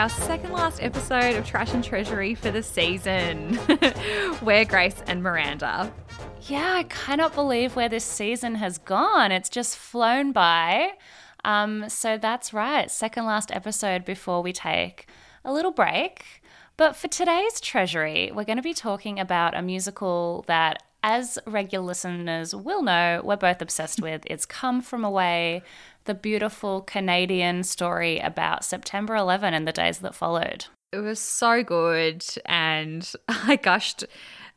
our second last episode of Trash and Treasury for the season. We're Grace and Miranda. Yeah, I cannot believe where this season has gone. It's just flown by. Um, so that's right, second last episode before we take a little break. But for today's Treasury, we're going to be talking about a musical that, as regular listeners will know, we're both obsessed with. It's Come From Away, the beautiful Canadian story about September 11 and the days that followed. It was so good, and I gushed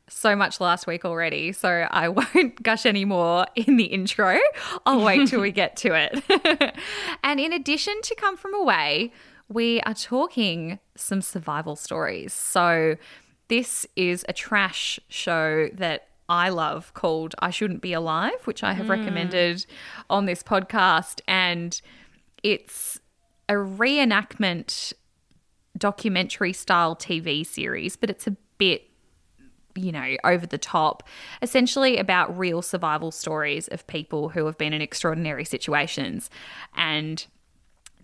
so much last week already, so I won't gush anymore in the intro. I'll wait till we get to it. and in addition to Come From Away, we are talking some survival stories. So, this is a trash show that I love called I Shouldn't Be Alive, which I have mm. recommended on this podcast. And it's a reenactment documentary style TV series, but it's a bit you know, over the top, essentially about real survival stories of people who have been in extraordinary situations. And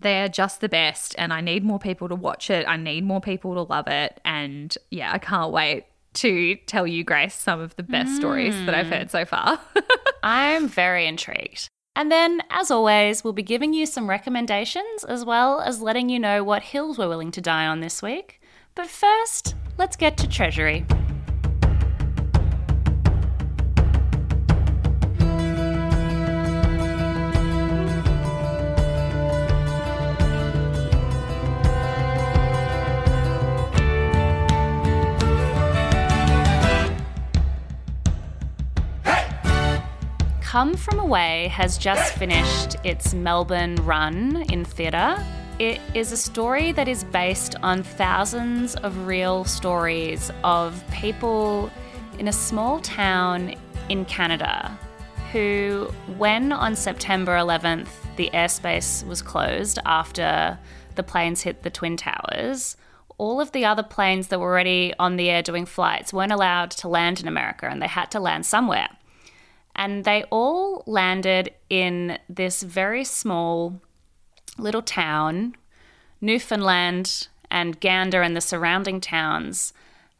they're just the best and I need more people to watch it. I need more people to love it. And yeah, I can't wait to tell you, Grace, some of the best mm. stories that I've heard so far. I'm very intrigued. And then, as always, we'll be giving you some recommendations as well as letting you know what hills we're willing to die on this week. But first, let's get to Treasury. Come From Away has just finished its Melbourne run in theatre. It is a story that is based on thousands of real stories of people in a small town in Canada who, when on September 11th the airspace was closed after the planes hit the Twin Towers, all of the other planes that were already on the air doing flights weren't allowed to land in America and they had to land somewhere. And they all landed in this very small little town, Newfoundland and Gander and the surrounding towns.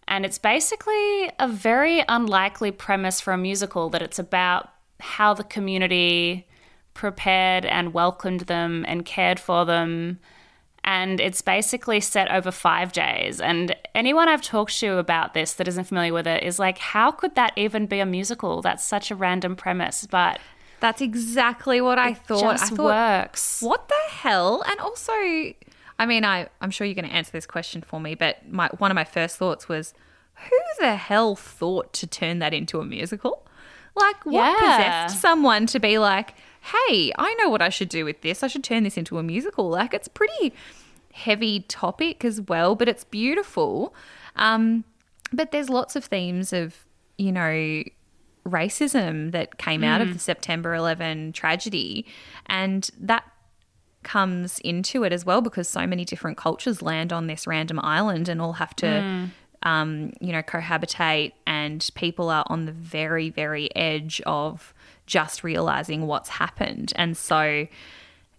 And it's basically a very unlikely premise for a musical that it's about how the community prepared and welcomed them and cared for them and it's basically set over five days. And anyone I've talked to about this that isn't familiar with it is like, how could that even be a musical? That's such a random premise, but. That's exactly what I thought. Just I thought, works. What the hell? And also, I mean, I, I'm sure you're going to answer this question for me, but my one of my first thoughts was, who the hell thought to turn that into a musical? Like, what yeah. possessed someone to be like, hey, I know what I should do with this. I should turn this into a musical. Like, it's pretty heavy topic as well, but it's beautiful. Um, but there's lots of themes of, you know, racism that came mm. out of mm. the September 11 tragedy. And that comes into it as well because so many different cultures land on this random island and all have to. Mm. Um, you know, cohabitate, and people are on the very, very edge of just realizing what's happened. And so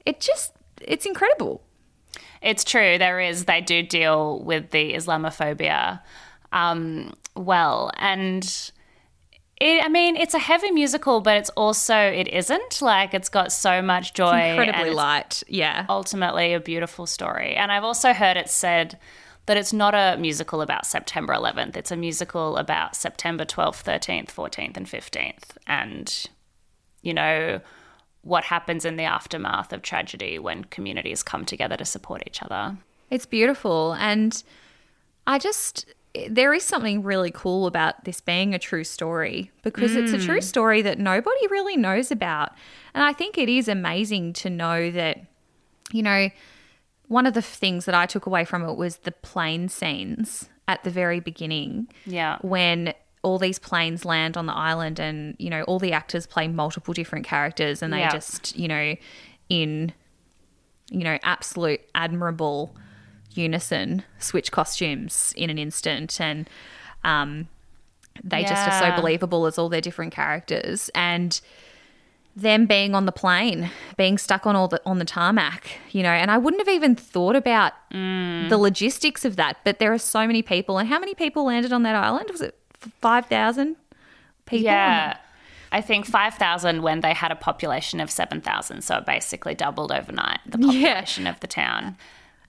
it just, it's incredible. It's true. There is. They do deal with the Islamophobia um, well, and it, I mean, it's a heavy musical, but it's also it isn't. Like it's got so much joy. It's incredibly it's light. Yeah. Ultimately, a beautiful story. And I've also heard it said that it's not a musical about September 11th. It's a musical about September 12th, 13th, 14th, and 15th, and you know what happens in the aftermath of tragedy when communities come together to support each other. It's beautiful. And I just, there is something really cool about this being a true story because mm. it's a true mm. story that nobody really knows about. And I think it is amazing to know that, you know, one of the things that I took away from it was the plane scenes at the very beginning. Yeah. When all these planes land on the island and you know all the actors play multiple different characters and they yep. just you know in you know absolute admirable unison switch costumes in an instant and um, they yeah. just are so believable as all their different characters and them being on the plane, being stuck on all the on the tarmac, you know, and I wouldn't have even thought about the logistics of that. But there are so many people, and how many people landed on that island? Was it five thousand people? Yeah. I think 5,000 when they had a population of 7,000. So it basically doubled overnight, the population of the town.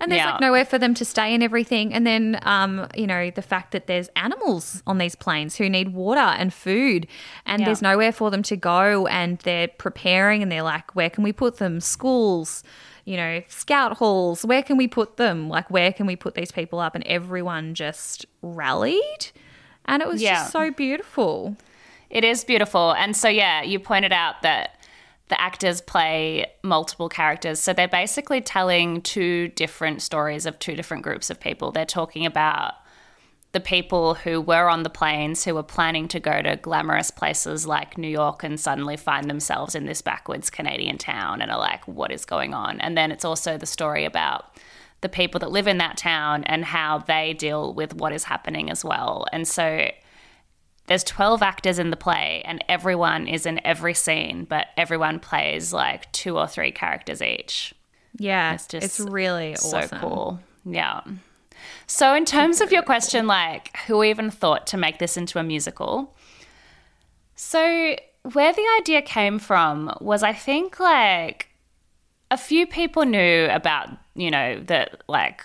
And there's Yeah. like nowhere for them to stay and everything. And then, um, you know, the fact that there's animals on these planes who need water and food, and Yeah. there's nowhere for them to go, and they're preparing, and they're like, where can we put them? Schools, you know, scout halls. Where can we put them? Like, where can we put these people up? And everyone just rallied, and it was Yeah. just so beautiful. It is beautiful. And so, yeah, you pointed out that the actors play multiple characters. So they're basically telling two different stories of two different groups of people. They're talking about the people who were on the planes who were planning to go to glamorous places like New York and suddenly find themselves in this backwoods Canadian town and are like, what is going on? And then it's also the story about the people that live in that town and how they deal with what is happening as well. And so there's 12 actors in the play and everyone is in every scene, but everyone plays like two or three characters each. Yeah, It's just it's really So awesome. cool. Yeah. So, in terms of your question, like, who even thought to make this into a musical? So, where the idea came from was I think like a few people knew about, you know, that like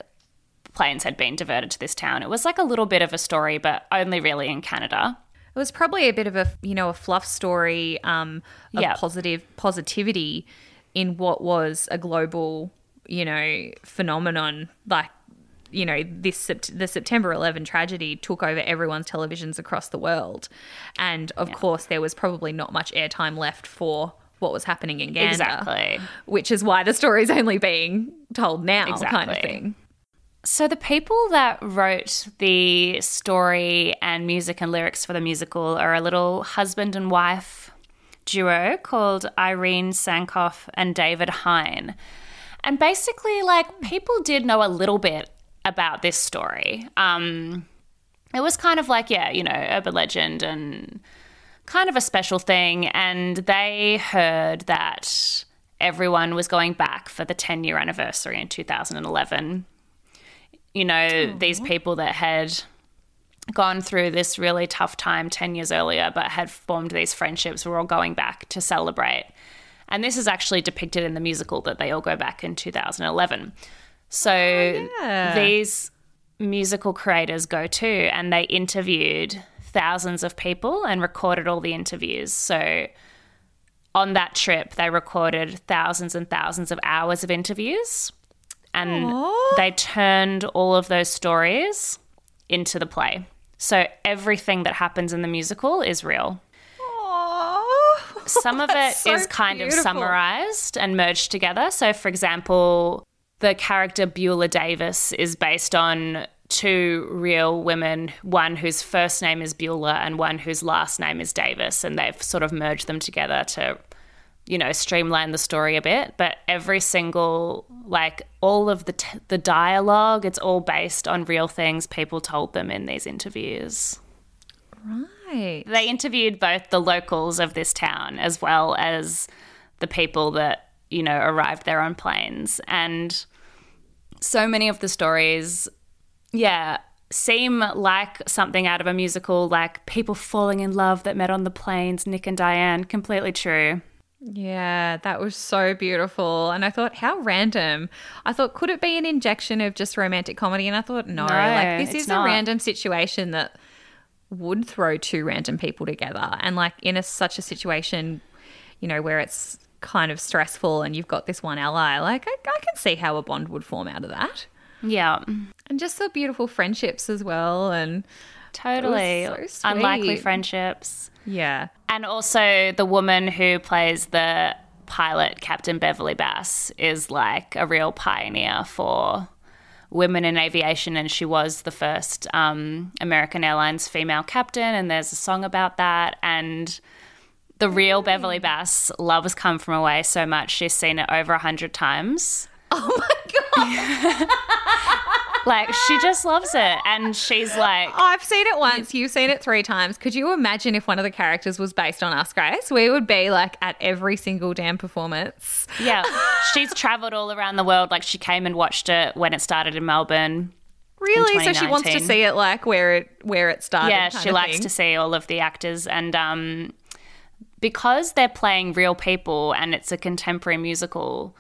planes had been diverted to this town. It was like a little bit of a story, but only really in Canada. It was probably a bit of a you know a fluff story um, of Yeah. positive positivity in what was a global you know phenomenon like you know this the September 11 tragedy took over everyone's televisions across the world and of course there was probably not much airtime left for what was happening in Gander Exactly. which is why the story's only being told now kind of thing So, the people that wrote the story and music and lyrics for the musical are a little husband and wife duo called Irene Sankoff and David Hein. And basically, like, people did know a little bit about this story. Um, it was kind of like, yeah, you know, urban legend and kind of a special thing. And they heard that everyone was going back for the 10 year anniversary in 2011 you know, these people that had gone through this really tough time 10 years earlier, but had formed these friendships were all going back to celebrate. And this is actually depicted in the musical that they all go back in 2011. So oh, yeah. these musical creators go too, and they interviewed thousands of people and recorded all the interviews. So on that trip, they recorded thousands and thousands of hours of interviews and Aw. they turned all of those stories into the play. So everything that happens in the musical is real. Some of it That's is so kind of summarized and merged together. So, for example, the character Beulah Davis is based on two real women, one whose first name is Beulah and one whose last name is Davis. And they've sort of merged them together to, you know, streamline the story a bit. But every single, like, all of the, t- the dialogue, it's all based on real things people told them in these interviews right they interviewed both the locals of this town as well as the people that you know arrived there on planes and so many of the stories yeah seem like something out of a musical like people falling in love that met on the planes nick and diane completely true Yeah, that was so beautiful. And I thought, how random. I thought, could it be an injection of just romantic comedy? And I thought, no, No, like this is not. a random situation that would throw two random people together. And like in a, such a situation, you know, where it's kind of stressful and you've got this one ally, like I, I can see how a bond would form out of that. Yeah And just the beautiful friendships as well. And totally so unlikely friendships yeah. And also, the woman who plays the pilot, Captain Beverly Bass, is like a real pioneer for women in aviation, and she was the first um, American Airlines female captain. And there's a song about that. And the real Beverly Bass loves Come From Away so much, she's seen it over a hundred times. Oh my God. Like she just loves it, and she's like, I've seen it once. You've seen it three times. Could you imagine if one of the characters was based on us, Grace? We would be like at every single damn performance. yeah, she's traveled all around the world. Like she came and watched it when it started in Melbourne. Really? So she wants to see it like where it where it started. Yeah, she likes thing. to see all of the actors, and um, because they're playing real people and it's a contemporary musical.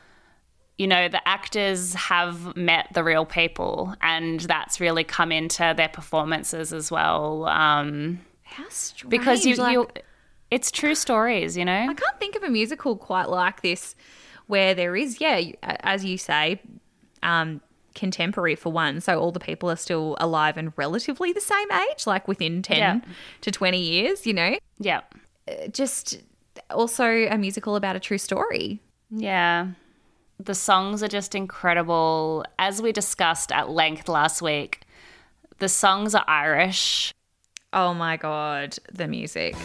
You know, the actors have met the real people, and that's really come into their performances as well. Um, How strange. because you, like, you, it's true stories, you know. I can't think of a musical quite like this where there is, yeah, as you say, um, contemporary for one. So all the people are still alive and relatively the same age, like within 10 Yeah. to 20 years, you know? Yeah, Just also a musical about a true story. yeah. The songs are just incredible. As we discussed at length last week, the songs are Irish. Oh my God, the music.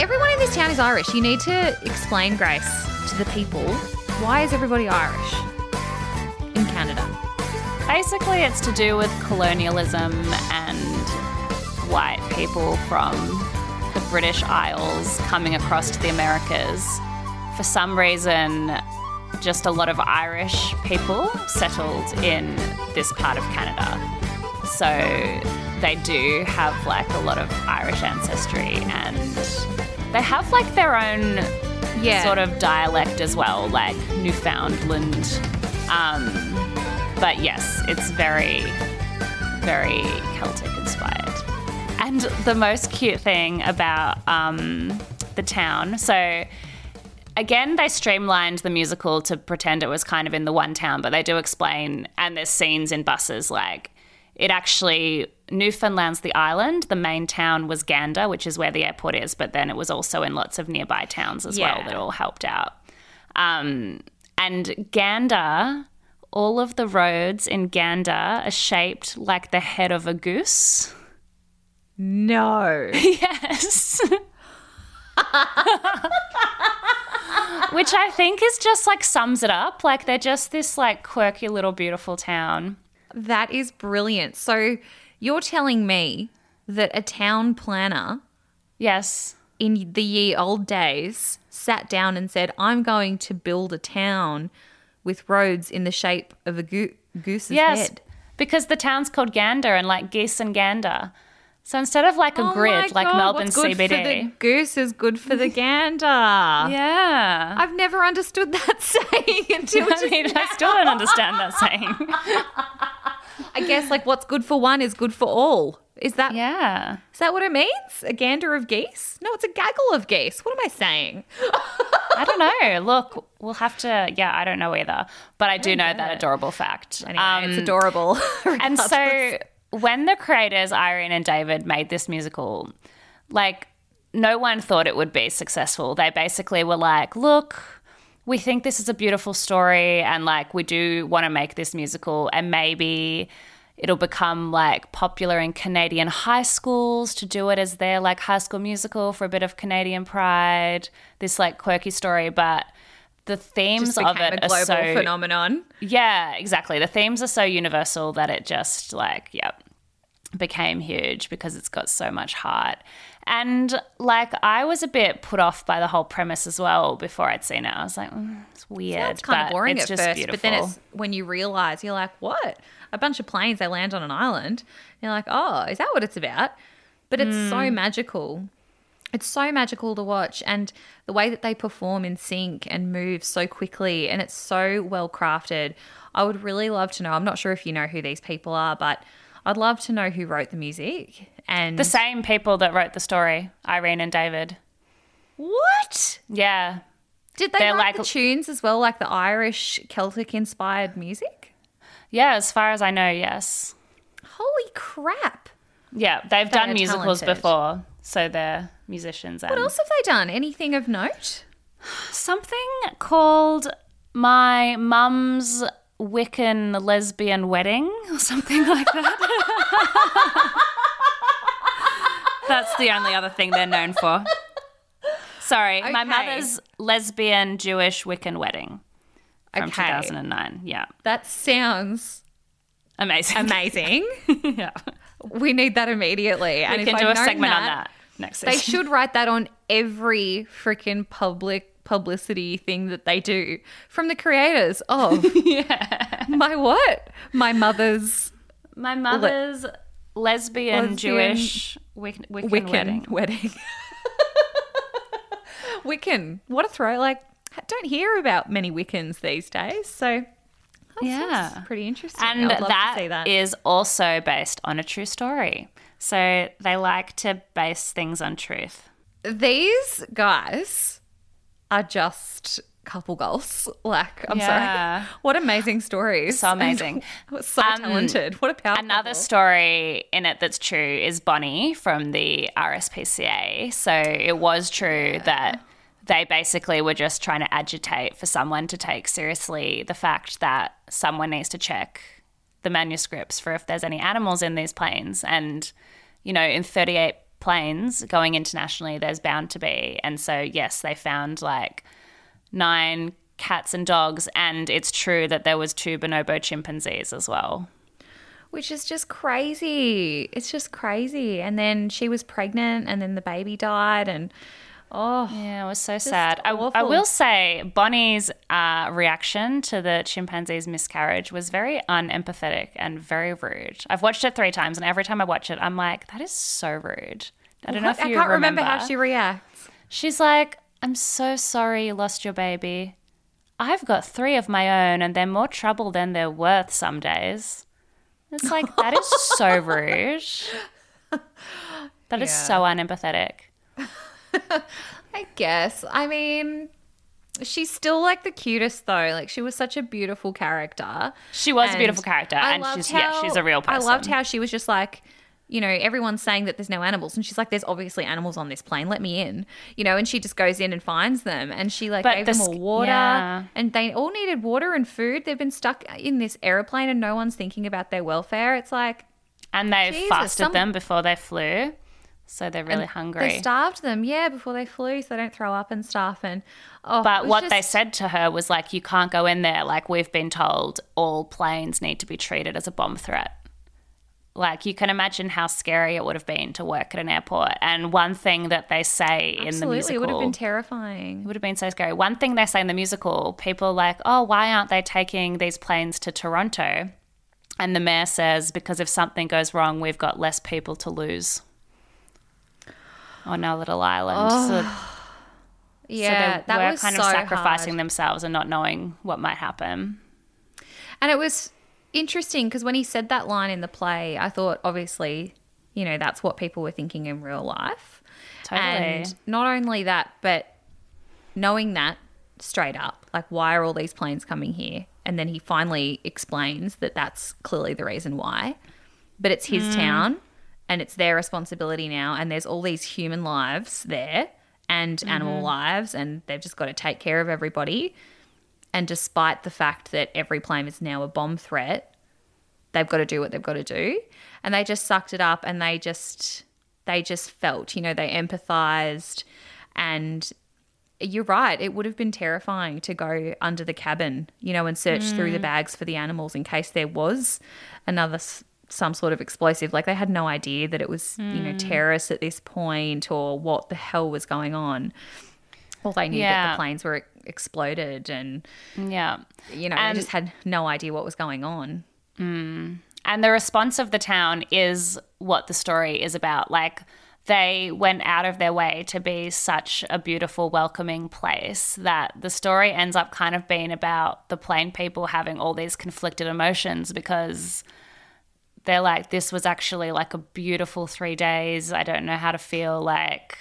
Everyone in this town is Irish. You need to explain, Grace, to the people why is everybody Irish in Canada? Basically, it's to do with colonialism and white people from the British Isles coming across to the Americas. For some reason, just a lot of Irish people settled in this part of Canada. So they do have like a lot of Irish ancestry and they have like their own Yeah. sort of dialect as well, like Newfoundland. Um, but yes, it's very, very Celtic inspired. And the most cute thing about um, the town, so again, they streamlined the musical to pretend it was kind of in the one town, but they do explain, and there's scenes in buses like it actually Newfoundland's the island. The main town was Gander, which is where the airport is, but then it was also in lots of nearby towns as well that all helped out. Um, and Gander, all of the roads in Gander are shaped like the head of a goose. No. Yes. Which I think is just like sums it up. Like they're just this like quirky little beautiful town. that is brilliant. So you're telling me that a town planner Yes. in the ye old days sat down and said, I'm going to build a town with roads in the shape of a goo- goose's Yes. head. Because the town's called Gander and like geese and gander. So instead of like a Oh grid like God, Melbourne what's good CBD. For the goose is good for the gander. yeah. I've never understood that saying until I mean, I still don't understand that saying. I guess like what's good for one is good for all. Is that Yeah. is that what it means? A gander of geese? No, it's a gaggle of geese. What am I saying? I don't know. Look, we'll have to. Yeah, I don't know either. But I do know that adorable fact. Anyway, Um, it's adorable. and so when the creators Irene and David made this musical, like no one thought it would be successful. They basically were like, "Look, we think this is a beautiful story and like we do want to make this musical and maybe it'll become like popular in Canadian high schools to do it as their like high school musical for a bit of Canadian pride. This like quirky story, but the themes of it a global are so phenomenon. yeah, exactly. The themes are so universal that it just like, yep, became huge because it's got so much heart. And like I was a bit put off by the whole premise as well before I'd seen it. I was like, mm, it's weird. It's kind of boring it's at just first, beautiful. but then it's when you realize you're like, what? A bunch of planes they land on an island. You're like, oh, is that what it's about? But it's Hmm. so magical. It's so magical to watch, and the way that they perform in sync and move so quickly, and it's so well crafted. I would really love to know. I'm not sure if you know who these people are, but I'd love to know who wrote the music. And the same people that wrote the story, Irene and David. what Yeah. did they They're write like- the tunes as well, like the Irish Celtic inspired music? Yeah, as far as I know, yes. Holy crap! Yeah, they've They done musicals talented. before, so they're musicians. And What else have they done? Anything of note? Something called My Mum's Wiccan Lesbian Wedding or something like that. That's the only other thing they're known for. Sorry, my mother's lesbian Jewish Wiccan wedding from Okay. 2009. Yeah, That sounds amazing. amazing. yeah, we need that immediately. And we can I'd do a segment on that next They season. should write that on every freaking public publicity thing that they do from the creators of yeah. my what? My mother's My mother's lesbian, Lesbian Jewish Wic- Wiccan, Wiccan wedding. wedding. Wiccan. What a throw. Like, don't hear about many Wiccans these days. So, that Yeah. pretty interesting. And I would love that that. is also based on a true story. So they like to base things on truth. These guys are just couple goals. Like, I'm Yeah. sorry. What amazing stories. So amazing. And so Um, talented. What a power Another couple. story in it that's true is Bonnie from the RSPCA. So it was true that they basically were just trying to agitate for someone to take seriously the fact that someone needs to check the manuscripts for if there's any animals in these planes. And, you know, in 38 planes going internationally, there's bound to be. And so, yes, they found like nine cats and dogs. And it's true that there was two bonobo chimpanzees as well. Which is just crazy. It's just crazy. And then she was pregnant and then the baby died. And, oh, Yeah, it was so sad. I, I will say Bonnie's uh, reaction to the chimpanzee's miscarriage was very unempathetic and very rude. I've watched it three times, and every time I watch it, I'm like, that is so rude. I don't know if you I can't remember. remember how she reacts. She's like, I'm so sorry you lost your baby. I've got three of my own, and they're more trouble than they're worth some days. It's like, that is so rude. That is Yeah. so unempathetic. I guess. I mean, she's still like the cutest though. Like she was such a beautiful character. She was a beautiful character, and she's yeah, she's a real person. I loved how she was just like, you know, everyone's saying that there's no animals, and she's like, "There's obviously animals on this plane. Let me in." You know, and she just goes in and finds them, and she like But gave the them all water, yeah. and they all needed water and food. They've been stuck in this airplane, and no one's thinking about their welfare. It's like And they Jesus, fasted some- them before they flew. So they're really hungry. they starved them, yeah, before they flew, so they don't throw up and stuff. And oh, but what they said to her was like, you can't go in there. Like, we've been told all planes need to be treated as a bomb threat. Like, you can imagine how scary it would have been to work at an airport. And one thing that they say in the musical it would have been terrifying. It would have been so scary. One thing they say in the musical, people are like, oh, why aren't they taking these planes to Toronto? And the mayor says, because if something goes wrong, we've got less people to lose on our little island. So, Yeah, so they that were was kind so of sacrificing hard. themselves and not knowing what might happen. And it was interesting because when he said that line in the play, I thought, obviously, you know, that's what people were thinking in real life. Totally. And not only that, but knowing that straight up, like, why are all these planes coming here? And then he finally explains that that's clearly the reason why. But it's his hmm. town and it's their responsibility now. And there's all these human lives there and animal mm-hmm. lives, and they've just got to take care of everybody. And despite the fact that every plane is now a bomb threat, they've got to do what they've got to do. And they just sucked it up and they just they just felt, you know, they empathized and you're right, it would have been terrifying to go under the cabin, you know, and search through the mm. bags for the animals in case there was another some sort of explosive. Like they had no idea that it was, you know, hmm. terrorists at this point or what the hell was going on. All they knew that the planes were exploded and Yeah. you know, And- they just had no idea what was going on. Hmm. And the response of the town is what the story is about. Like, they went out of their way to be such a beautiful, welcoming place that the story ends up kind of being about the plane people having all these conflicted emotions because they're like, this was actually like a beautiful three days. I don't know how to feel like.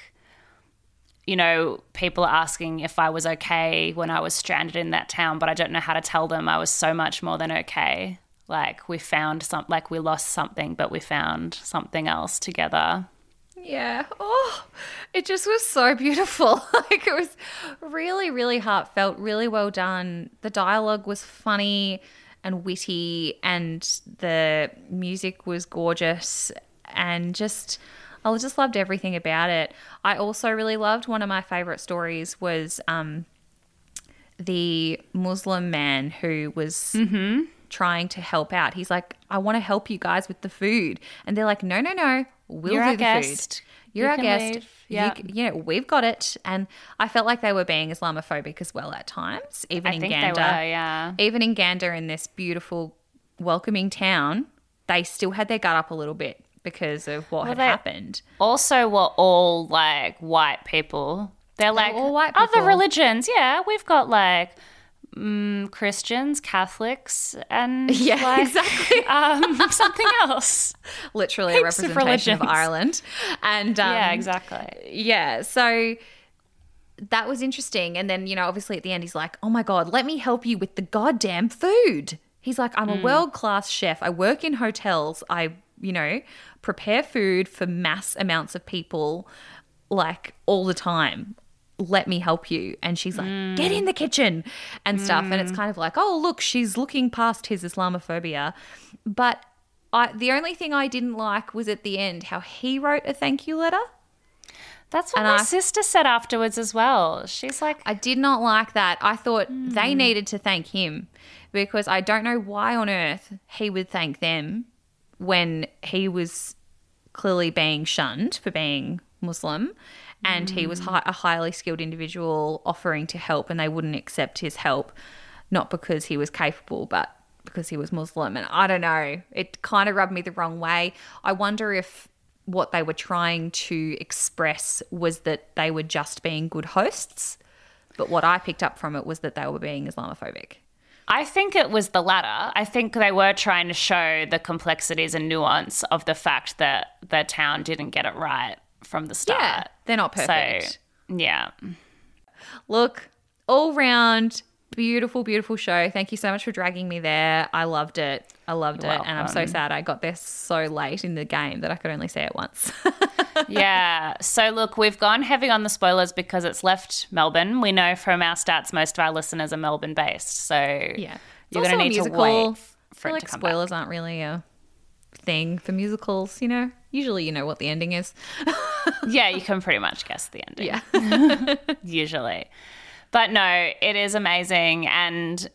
You know, people are asking if I was okay when I was stranded in that town, but I don't know how to tell them I was so much more than okay. Like we found some, like we lost something, but we found something else together. Yeah. Oh, it just was so beautiful. like it was really, really heartfelt, really well done. The dialogue was funny and witty, and the music was gorgeous, and just I just loved everything about it. I also really loved one of my favorite stories was um, the Muslim man who was trying to help out. He's like, I want to help you guys with the food. And they're like, no, no, no, we'll You're do the guest. food. You're You our guest. leave. You Yeah. c- You, know, we've got it. And I felt like they were being Islamophobic as well at times, even I in think Gander. they were, yeah. Even in Gander, in this beautiful, welcoming town, they still had their gut up a little bit because of what had they- happened. Also, were all like white people. They're like all white other religions. Yeah, we've got like mm, Christians, Catholics, and Yeah, like, exactly. um, something else. Literally a Heaps of representation of, religions. Ireland. And um, yeah, exactly. yeah so that was interesting and then you know obviously at the end he's like oh my god let me help you with the goddamn food he's like i'm a world class chef i work in hotels i you know prepare food for mass amounts of people like all the time let me help you. And she's like get in the mm. kitchen and stuff. And it's mm. kind of like oh look she's looking past his islamophobia. But I, the only thing I didn't like was at the end how he wrote a thank you letter. That's what And my I- sister said afterwards as well. She's like, I did not like that. I thought they hmm. needed to thank him because I don't know why on earth he would thank them when he was clearly being shunned for being Muslim and he was mm. hi- a highly skilled individual offering to help and they wouldn't accept his help not because he was capable but because he was Muslim. And I don't know it kind of rubbed me the wrong way. I wonder if what they were trying to express was that they were just being good hosts but what I picked up from it was that they were being Islamophobic. I think it was the latter. I think they were trying to show the complexities and nuance of the fact that the town didn't get it right from the start. yeah they're not perfect So, yeah. Look, all round, beautiful, beautiful show. Thank you so much for dragging me there. I loved it. I loved You're it. And I'm so sad I got there so late in the game that I could only see it once. yeah. So look, we've gone heavy on the spoilers because it's left Melbourne. We know from our stats most of our listeners are Melbourne based. So yeah. you're going to need to wait for like to come spoilers aren't really a thing for musicals, you know? Usually you know what the ending is. Yeah, you can pretty much guess the ending. Yeah. usually. But no, it is amazing. And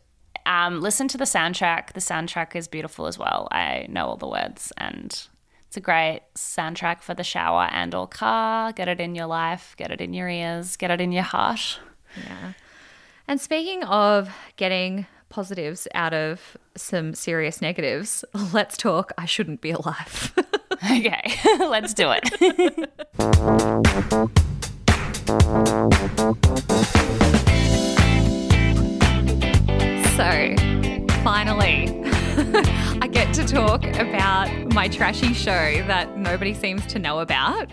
um, listen to the soundtrack. The soundtrack is beautiful as well. I know all the words and it's a great soundtrack for the shower and or car. Get it in your life, get it in your ears, get it in your heart. yeah. And speaking of getting positives out of some serious negatives, let's talk I shouldn't be alive. Okay, let's do it. So, finally, I get to talk about my trashy show that nobody seems to know about,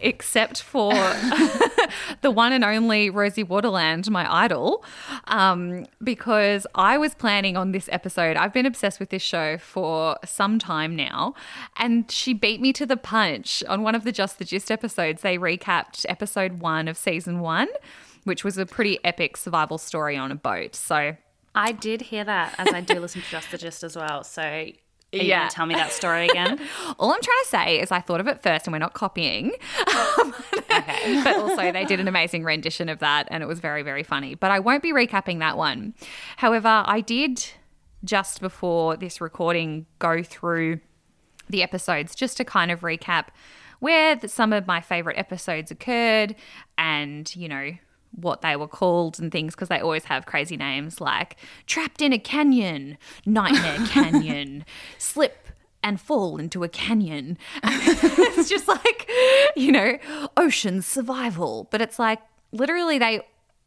except for the one and only Rosie Waterland, my idol, um, because I was planning on this episode. I've been obsessed with this show for some time now, and she beat me to the punch on one of the Just the Gist episodes. They recapped episode one of season one. Which was a pretty epic survival story on a boat. So I did hear that as I do listen to Just the Gist as well. So are you Yeah. tell me that story again? All I'm trying to say is I thought of it first and we're not copying. but also, they did an amazing rendition of that and it was very, very funny. But I won't be recapping that one. However, I did just before this recording go through the episodes just to kind of recap where the, some of my favorite episodes occurred and, you know, what they were called and things because they always have crazy names like Trapped in a Canyon, Nightmare Canyon, Slip and Fall into a Canyon. it's just like, you know, Ocean Survival. But it's like literally they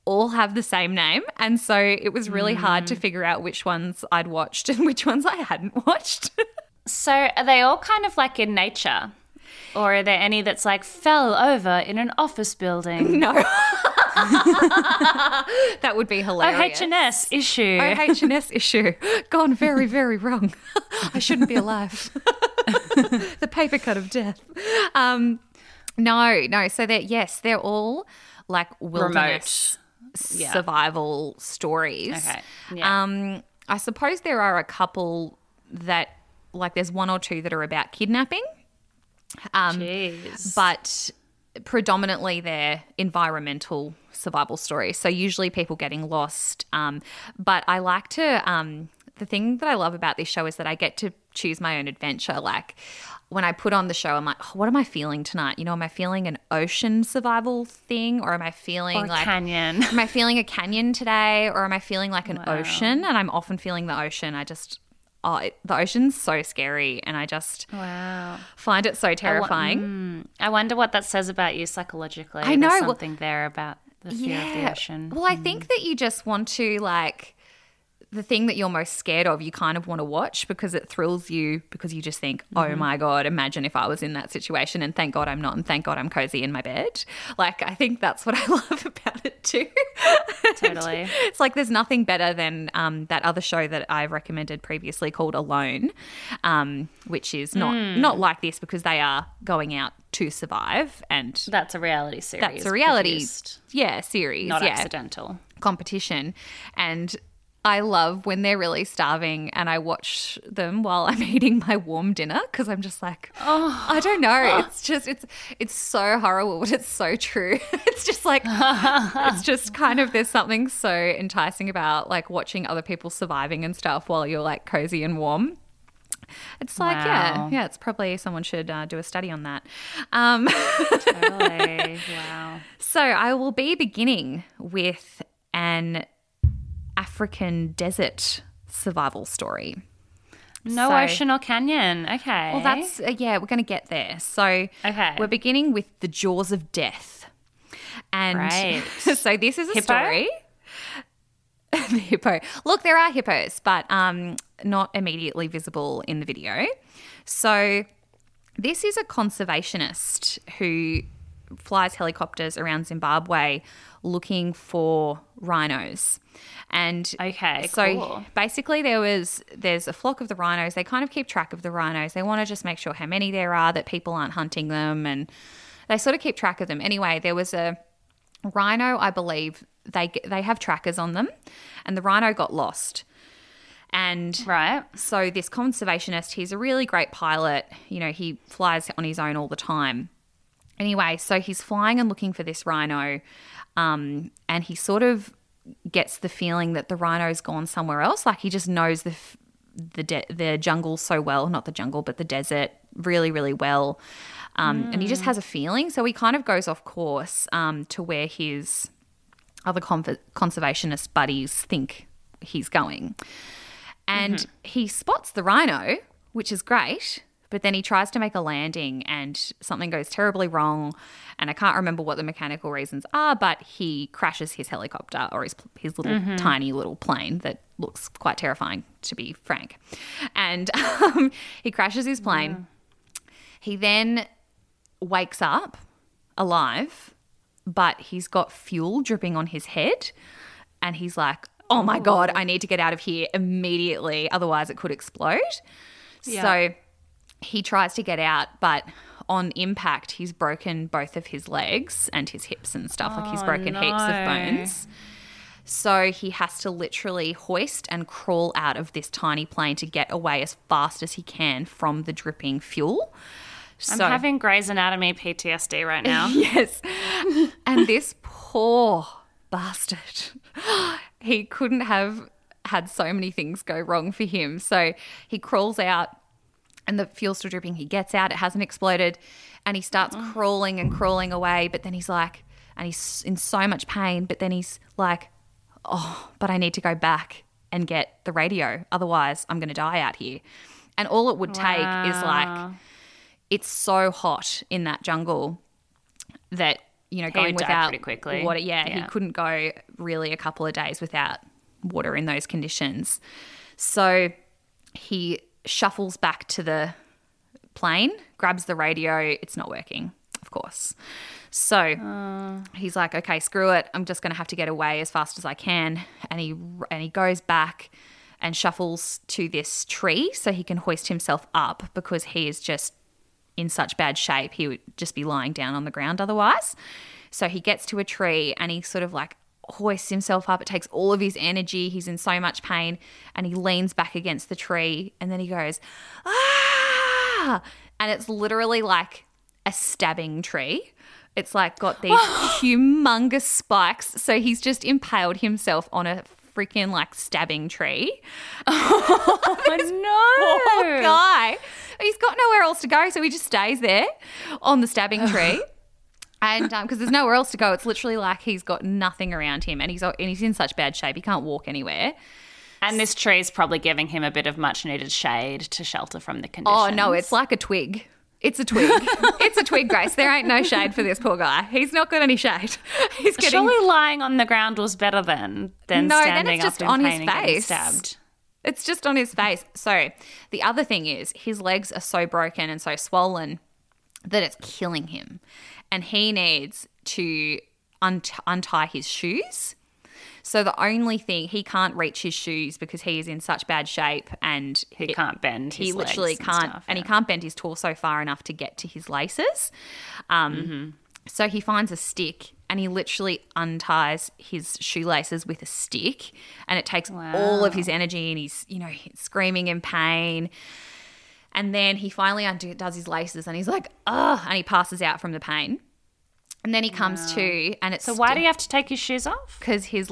all have the same name. And so it was really hard to mm. figure out which ones I'd watched and which ones I hadn't watched. So are they all kind of like in nature? Or are there any that's like fell over in an office building? no. that would be hilarious. OHS issue. OHS issue. Gone very, very wrong. I shouldn't be alive. the paper cut of death. Um, no, no. So that yes, they're all like wilderness Yeah. survival stories. Okay, yeah. Um, I suppose there are a couple that like there's one or two that are about kidnapping. Um, Jeez. but predominantly they're environmental survival story. So usually people getting lost. Um, but I like to. Um, the thing that I love about this show is that I get to choose my own adventure. Like when I put on the show, I'm like, oh, what am I feeling tonight? You know, am I feeling an ocean survival thing, or am I feeling like canyon. am I feeling a canyon today, or am I feeling like an ocean? And I'm often feeling the ocean. I just oh, it, the ocean's so scary, and I just Wow. find it so terrifying. I wonder what that says about you psychologically. I know, There's well- something there about the fear of the ocean. Well, I think mm. that you just want to like the thing that you're most scared of, you kind of want to watch because it thrills you because you just think, Mm-hmm. oh my God, imagine if I was in that situation and thank God I'm not and thank God I'm cozy in my bed. Like, I think that's what I love about it too. Totally. it's like there's nothing better than um, that other show that I've recommended previously called Alone, um, which is not, Hmm. not like this because they are going out to survive and That's a reality series. that's a reality produced, yeah series not yeah accidental. competition and I love when they're really starving and I watch them while I'm eating my warm dinner because I'm just like, oh, I don't know. It's just, it's, it's so horrible, but it's so true. it's just like, it's just kind of, there's something so enticing about like watching other people surviving and stuff while you're like cozy and warm. It's like, yeah, yeah, it's probably someone should uh, do a study on that. Um, Totally. wow. So I will be beginning with an African desert survival story. No So- ocean or canyon. Okay. Well, that's uh, yeah, we're going to get there. So Okay. we're beginning with the jaws of death, and Right. so this is a Hippo? story. the hippo. Look, there are hippos, but um, not immediately visible in the video. So this is a conservationist who flies helicopters around Zimbabwe looking for rhinos. And Okay, so cool. basically there was there's a flock of the rhinos. They kind of keep track of the rhinos. They want to just make sure how many there are that people aren't hunting them and they sort of keep track of them. Anyway, there was a rhino, I believe they they have trackers on them and the rhino got lost. And right. so this conservationist, he's a really great pilot. You know, he flies on his own all the time. Anyway, so he's flying and looking for this rhino, um, and he sort of gets the feeling that the rhino's gone somewhere else. Like he just knows the f- the de- the jungle so well, not the jungle, but the desert really, really well. Um, And he just has a feeling, so he kind of goes off course um, to where his other con- conservationist buddies think he's going. And he spots the rhino, which is great, but then he tries to make a landing and something goes terribly wrong. And I can't remember what the mechanical reasons are, but he crashes his helicopter or his, his little tiny little plane that looks quite terrifying, to be frank. And um, he crashes his plane. He then wakes up alive, but he's got fuel dripping on his head. And he's like, oh my God, I need to get out of here immediately. Otherwise, it could explode. So he tries to get out, but on impact, he's broken both of his legs and his hips and stuff. like he's Oh, broken heaps of bones. So he has to literally hoist and crawl out of this tiny plane to get away as fast as he can from the dripping fuel. I'm having Grey's Anatomy PTSD right now. yes. and this poor bastard, he couldn't have had so many things go wrong for him. So he crawls out and the fuel's still dripping. He gets out, it hasn't exploded, and he starts oh. crawling and crawling away. But then he's like, and he's in so much pain, but then he's like, oh, but I need to go back and get the radio. Otherwise, I'm going to die out here. And all it would take is like, it's so hot in that jungle that you know going without pretty quickly. water. Yeah, he couldn't go really a couple of days without water in those conditions. So he shuffles back to the plane, grabs the radio. It's not working, of course. So uh. he's like, okay, screw it. I'm just going to have to get away as fast as I can. And he and he goes back and shuffles to this tree so he can hoist himself up because he is just in such bad shape. He would just be lying down on the ground otherwise. So he gets to a tree and he sort of like hoists himself up. It takes all of his energy. He's in so much pain and he leans back against the tree and then he goes, ah! and it's literally like a stabbing tree. It's like got these humongous spikes. So he's just impaled himself on a freaking like stabbing tree. Oh Poor guy. He's got nowhere else to go, so he just stays there on the stabbing tree. And um, because there's nowhere else to go, it's literally like he's got nothing around him, and he's and he's in such bad shape he can't walk anywhere. And this tree is probably giving him a bit of much needed shade to shelter from the conditions. Oh no, it's like a twig. It's a twig. it's a twig, Grace. There ain't no shade for this poor guy. He's not got any shade. He's getting Surely lying on the ground was better than than No, then standing it's just up on his face. stabbed. It's just on his face. So the other thing is his legs are so broken and so swollen that it's killing him. And he needs to unt- untie his shoes. So the only thing he can't reach his shoes because he is in such bad shape and He it- can't bend. he his literally legs and can't stuff, and he can't bend his torso far enough to get to his laces um, Mm-hmm. so he finds a stick and he literally unties his shoelaces with a stick and it takes all of his energy and he's you know he's screaming in pain and then he finally undo- does his laces and he's like ugh and he passes out from the pain and then he comes to and it's So why do you have to take his shoes off? because his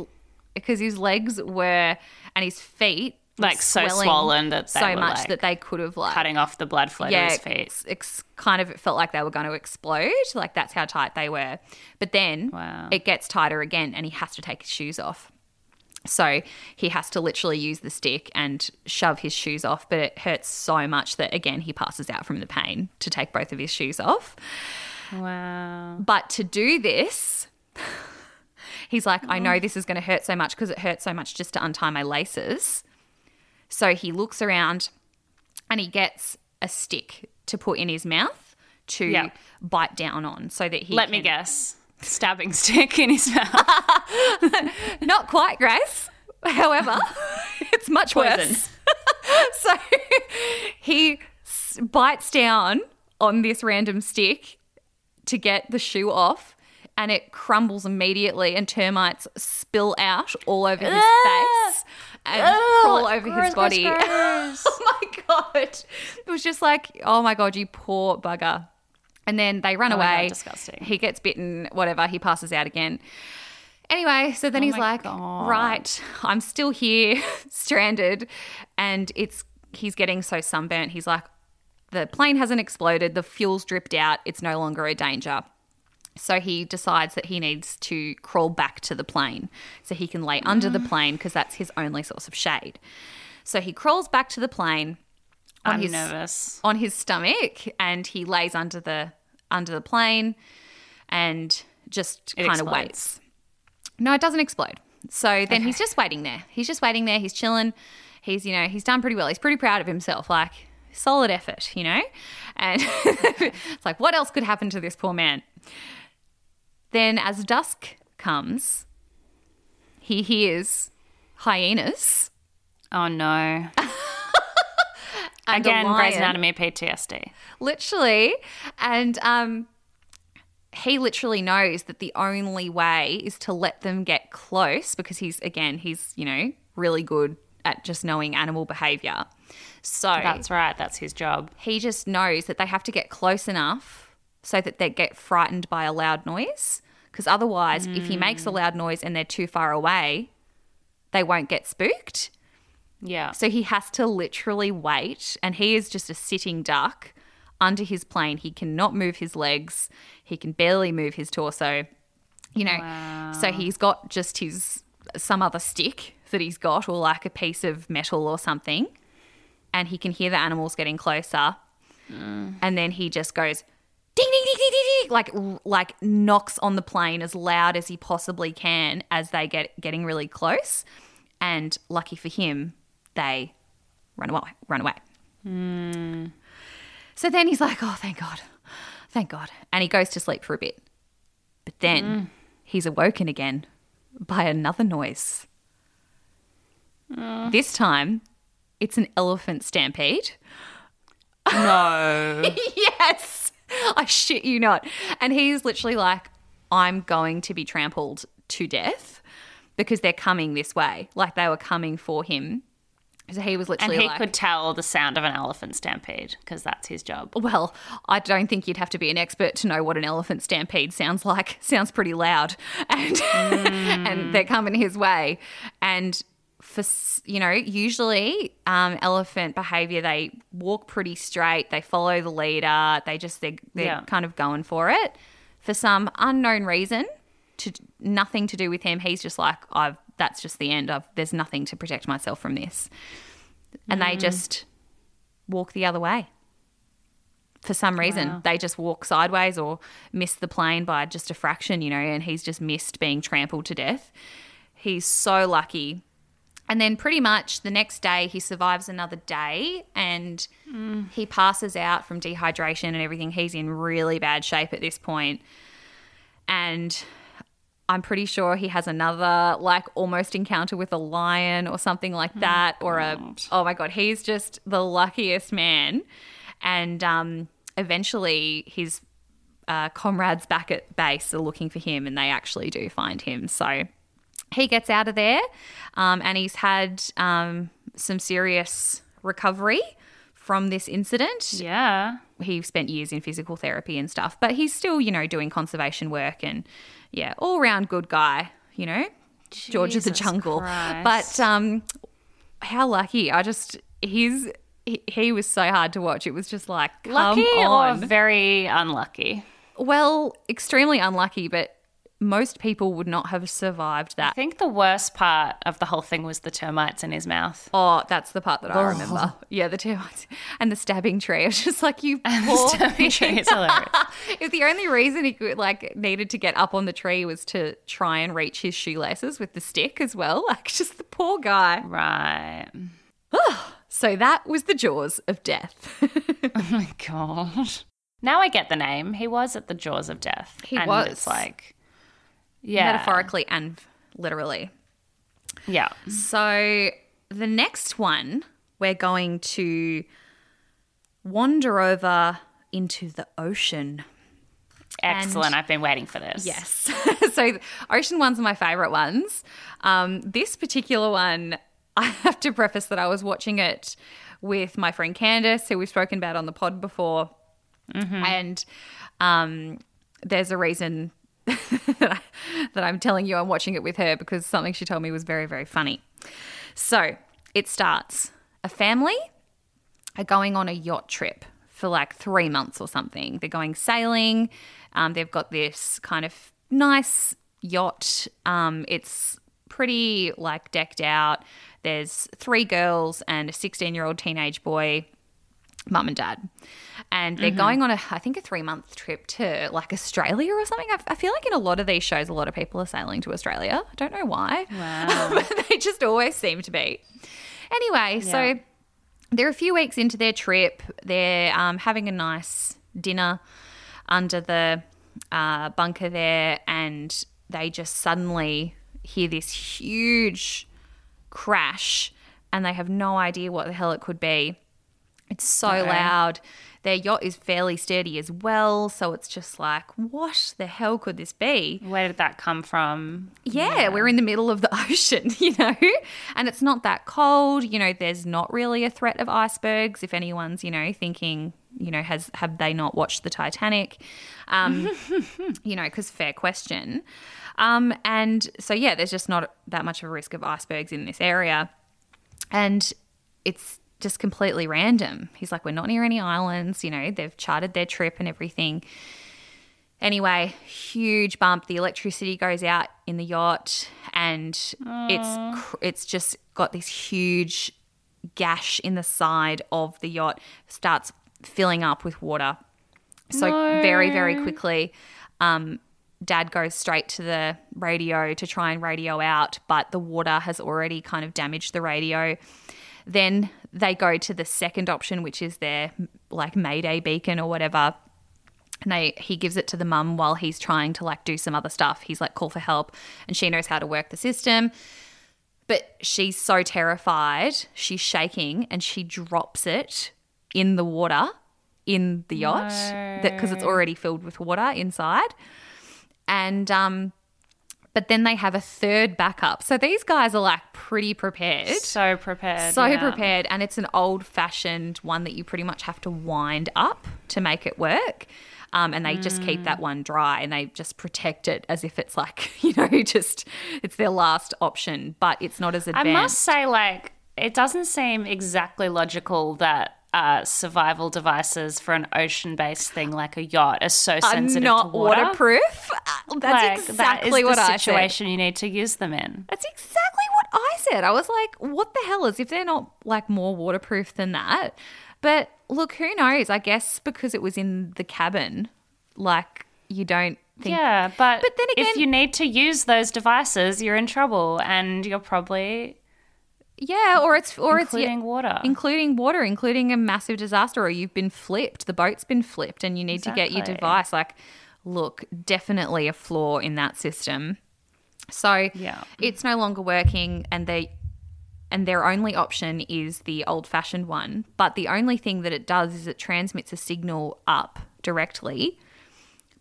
because his legs were and his feet Like, so swollen that they so much like, that they could have like Cutting off the blood flow to his feet. it's, it's kind of it felt like they were going to explode. Like that's how tight they were. But then Wow. it gets tighter again, and he has to take his shoes off. So he has to literally use the stick and shove his shoes off, but it hurts so much that again he passes out from the pain to take both of his shoes off. Wow. But to do this, he's like, I know oh. this is going to hurt so much because it hurts so much just to untie my laces. So he looks around and he gets a stick to put in his mouth to Yeah. bite down on so that he Let me guess. Stabbing stick in his mouth. Not quite, Grace. However, it's much Poison. worse. so he bites down on this random stick to get the shoe off, and it crumbles immediately, and termites spill out all over his ah! face and crawl over his body. oh my god! It was just like, oh my god, you poor bugger. And then they run Oh my God, away. disgusting. He gets bitten, whatever. He passes out again. Anyway, so then he's Oh my like, God. right, I'm still here, stranded, and it's he's getting so sunburnt. He's like, the plane hasn't exploded, the fuel's dripped out, it's no longer a danger. So he decides that he needs to crawl back to the plane so he can lay under the Mm. plane because that's his only source of shade. So he crawls back to the plane on I'm his nervous. on his stomach and he lays under the under the plane and just kind of waits. No, it doesn't explode. So then he's just waiting there. He's just waiting there. He's chilling. He's, you know, he's done pretty well. He's pretty proud of himself. Like, solid effort, you know? And it's like, what else could happen to this poor man? Then, as dusk comes, he hears hyenas. Oh no. and a Again, Grey's. Anatomy PTSD. literally and um he literally knows that the only way is to let them get close because he's again he's you know really good at just knowing animal behavior so That's right. That's his job. he just knows that they have to get close enough so that they get frightened by a loud noise because otherwise if he makes a loud noise and they're too far away they won't get spooked Yeah. so he has to literally wait, and he is just a sitting duck under his plane. He cannot move his legs, he can barely move his torso. You know, so he's got just his some other stick that he's got, or like a piece of metal or something, and he can hear the animals getting closer, mm. and then he just goes. Ding ding ding ding ding ding like like knocks on the plane as loud as he possibly can as they get getting really close and lucky for him they run away run away. So then he's like oh thank god. Thank god. And he goes to sleep for a bit. But then he's awoken again by another noise. This time it's an elephant stampede. No. yes. I shit you not. And he's literally like i'm going to be trampled to death because they're coming this way. Like they were coming for him So he was literally And he like, could tell the sound of an elephant stampede because that's his job. Well, I don't think you'd have to be an expert to know what an elephant stampede sounds like. Sounds pretty loud, and and they're coming his way. And for you know, usually um, elephant behavior, they walk pretty straight. They follow the leader. They just they're, they're Yeah. kind of going for it. For some unknown reason, to nothing to do with him, he's just like, I've. That's just the end. I've. There's nothing to protect myself from this, and they mm. just walk the other way for some reason. Wow. They just walk sideways or miss the plane by just a fraction, you know, and he's just missed being trampled to death. He's so lucky. And then pretty much the next day he survives another day and mm. he passes out from dehydration and everything. He's in really bad shape at this point. And I'm pretty sure he has another like almost encounter with a lion or something like that or a oh my god he's just the luckiest man. And um eventually his uh, comrades back at base are looking for him and they actually do find him. So he gets out of there um, and he's had um, some serious recovery from this incident. Yeah. he spent years in physical therapy and stuff, but he's still, you know, doing conservation work and yeah, all round good guy, you know, George of the Jungle. Christ. But um, how lucky! I just he's he, he was so hard to watch. It was just like Lucky on. or very unlucky? well, extremely unlucky, but most people would not have survived that. I think the worst part of the whole thing was the termites in his mouth. Oh, that's the part that I oh. remember. Yeah, the termites and the stabbing tree. I was just like, you poor stabbing tree is hilarious. if the only reason he could like needed to get up on the tree was to try and reach his shoelaces with the stick as well, like just the poor guy. Right. So that was the jaws of death. Oh my god. Now I get the name. He was at the jaws of death. He and was. It's like, yeah, Metaphorically and literally. Yeah. So the next one, we're going to wander over into the ocean. Excellent. I've been waiting for this. Yes. so ocean ones are my favorite ones. Um, this particular one, I have to preface that I was watching it with my friend Candace, who we've spoken about on the pod before. And um, there's a reason that, I'm telling you I'm watching it with her because something she told me was very, very funny. So it starts a family are going on a yacht trip for like three months or something. They're going sailing. Um, they've got this kind of nice yacht. Um, it's pretty like decked out. There's three girls and a 16 year old teenage boy, mum and dad. And they're going on a, I think, a three month trip to like Australia or something. I, I feel like in a lot of these shows, a lot of people are sailing to Australia. I don't know why. Wow. but they just always seem to be. Anyway, Yeah. so they're a few weeks into their trip. They're um, having a nice dinner under the uh, bunker there, and they just suddenly hear this huge crash, and they have no idea what the hell it could be. It's so Uh-oh. loud. Their yacht is fairly sturdy as well, so it's just like, what the hell could this be? Where did that come from? Yeah, we're in the middle of the ocean, you know, and it's not that cold. You know, there's not really a threat of icebergs. If anyone's, you know, thinking, you know, has have they not watched the Titanic? Um, you know, because fair question. Um, and so yeah, there's just not that much of a risk of icebergs in this area, and it's just completely random. He's like, we're not near any islands. You know, they've charted their trip and everything. Anyway, huge bump. The electricity goes out in the yacht, and it's cr- it's just got this huge gash in the side of the yacht. Starts filling up with water. So very very quickly, um, Dad goes straight to the radio to try and radio out, but the water has already kind of damaged the radio. Then they go to the second option, which is their like Mayday beacon or whatever and they he gives it to the mum while he's trying to like do some other stuff. He's like call for help and she knows how to work the system. But she's so terrified, she's shaking and she drops it in the water in the yacht that because it's already filled with water inside. And um But then they have a third backup. So these guys are like pretty prepared. So prepared. So yeah. prepared. And it's an old fashioned one that you pretty much have to wind up to make it work. Um, and they just keep Mm. that one dry and they just protect it as if it's like, you know, just it's their last option, but it's not as advanced. I must say, like, it doesn't seem exactly logical that uh, survival devices for an ocean-based thing like a yacht are so sensitive not to water. waterproof. Uh, That's Like, exactly that what I said. situation you need to use them in. That's exactly what I said. I was like, what the hell is if they're not like more waterproof than that? But look, who knows? I guess because it was in the cabin, like you don't think Yeah, but, But then again, if you need to use those devices, you're in trouble, and you're probably Yeah, or it's or including it's water. including water, including a massive disaster, or you've been flipped, the boat's been flipped, and you need to get your device. Like, look, definitely a flaw in that system. So Yeah. it's no longer working, and they and their only option is the old fashioned one. But the only thing that it does is it transmits a signal up directly,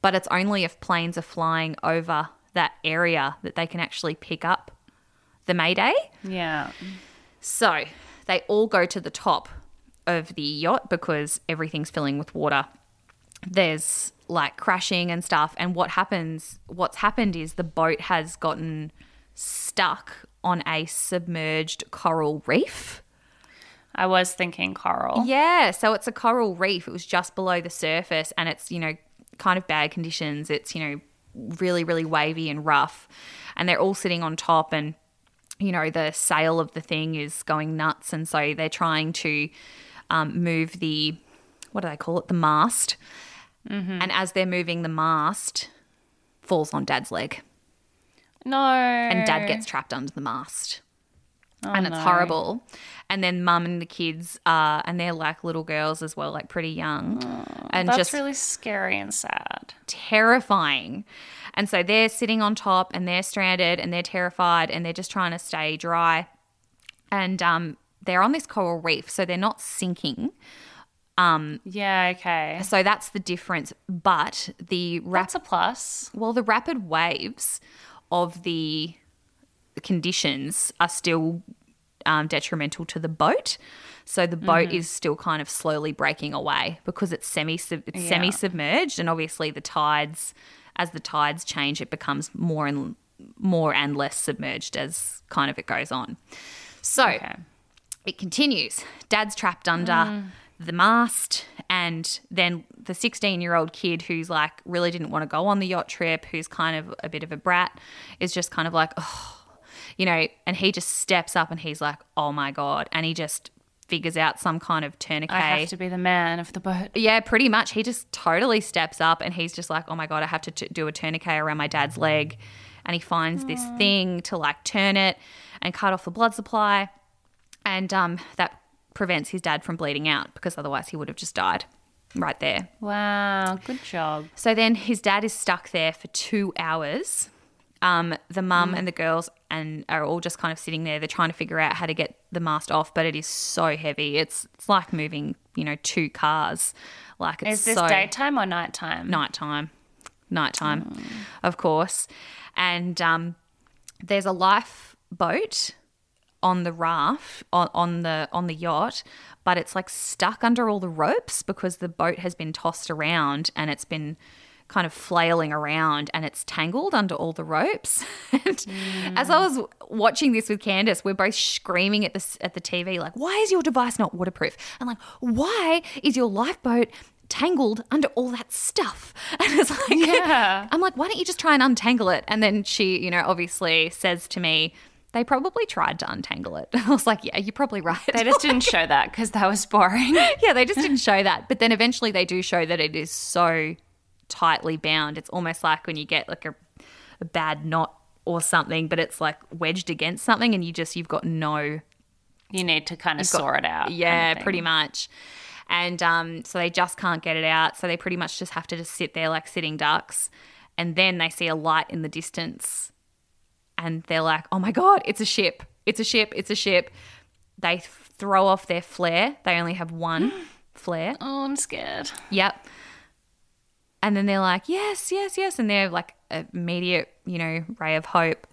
but it's only if planes are flying over that area that they can actually pick up the Mayday. yeah. So they all go to the top of the yacht because everything's filling with water. There's like crashing and stuff. And what happens, what's happened is the boat has gotten stuck on a submerged coral reef. I was thinking coral. Yeah, so it's a coral reef. It was just below the surface and it's, you know, kind of bad conditions. It's, you know, really, really wavy and rough. And they're all sitting on top and, you know, the sail of the thing is going nuts. And so they're trying to um, move the, what do they call it? The mast. And as they're moving the mast, falls on dad's leg. No. And dad gets trapped under the mast and it's no. horrible. And then mum and the kids are, and they're like little girls as well, like pretty young, and That's just really scary and sad. terrifying. And so they're sitting on top, and they're stranded, and they're terrified, and they're just trying to stay dry. And um, they're on this coral reef, so they're not sinking. Yeah, okay. So that's the difference. But the rap- That's a plus. well, the rapid waves of the conditions are still um, detrimental to the boat. So the boat is still kind of slowly breaking away because it's semi it's Yeah. semi submerged, and obviously the tides, as the tides change, it becomes more and more and less submerged as kind of it goes on. So Okay. it continues. Dad's trapped under mm. the mast, and then the 16 year old kid who's like really didn't want to go on the yacht trip, who's kind of a bit of a brat, is just kind of like, oh, you know, and he just steps up and he's like, oh my God. And he just figures out some kind of tourniquet. I have to be the man of the boat. Yeah, pretty much. He just totally steps up and he's just like, oh my God, I have to t- do a tourniquet around my dad's leg. And he finds this thing to like turn it and cut off the blood supply. And um, that prevents his dad from bleeding out because otherwise he would have just died right there. Wow, good job. So then his dad is stuck there for two hours. Um, the mum and the girls and are all just kind of sitting there. They're trying to figure out how to get the mast off, but it is so heavy. It's it's like moving, you know, two cars. Like it's Is this so daytime or nighttime? nighttime, nighttime, of course. And um, there's a lifeboat on the raft on, on the on the yacht, but it's like stuck under all the ropes because the boat has been tossed around and it's been kind of flailing around and it's tangled under all the ropes. and as I mm. was watching this with Candace, we're both screaming at the at the TV like, "Why is your device not waterproof?" And like, "Why is your lifeboat tangled under all that stuff?" And it's like, Yeah. I'm like, "Why don't you just try and untangle it?" And then she, you know, obviously says to me. They probably tried to untangle it. I was like, yeah, you're probably right. They just didn't show that because that was boring. yeah, they just didn't show that. But then eventually they do show that it is so tightly bound. It's almost like when you get like a, a bad knot or something, but it's like wedged against something and you just, you've got no. You need to kind of saw it out. kind Yeah, of pretty much. And um, so they just can't get it out. So they pretty much just have to just sit there like sitting ducks. And then they see a light in the distance and they're like, oh my God, it's a ship. It's a ship. It's a ship. They throw off their flare. They only have one flare. Oh, I'm scared. Yep. And then they're like, yes, yes, yes. And they're like immediate, you know, ray of hope.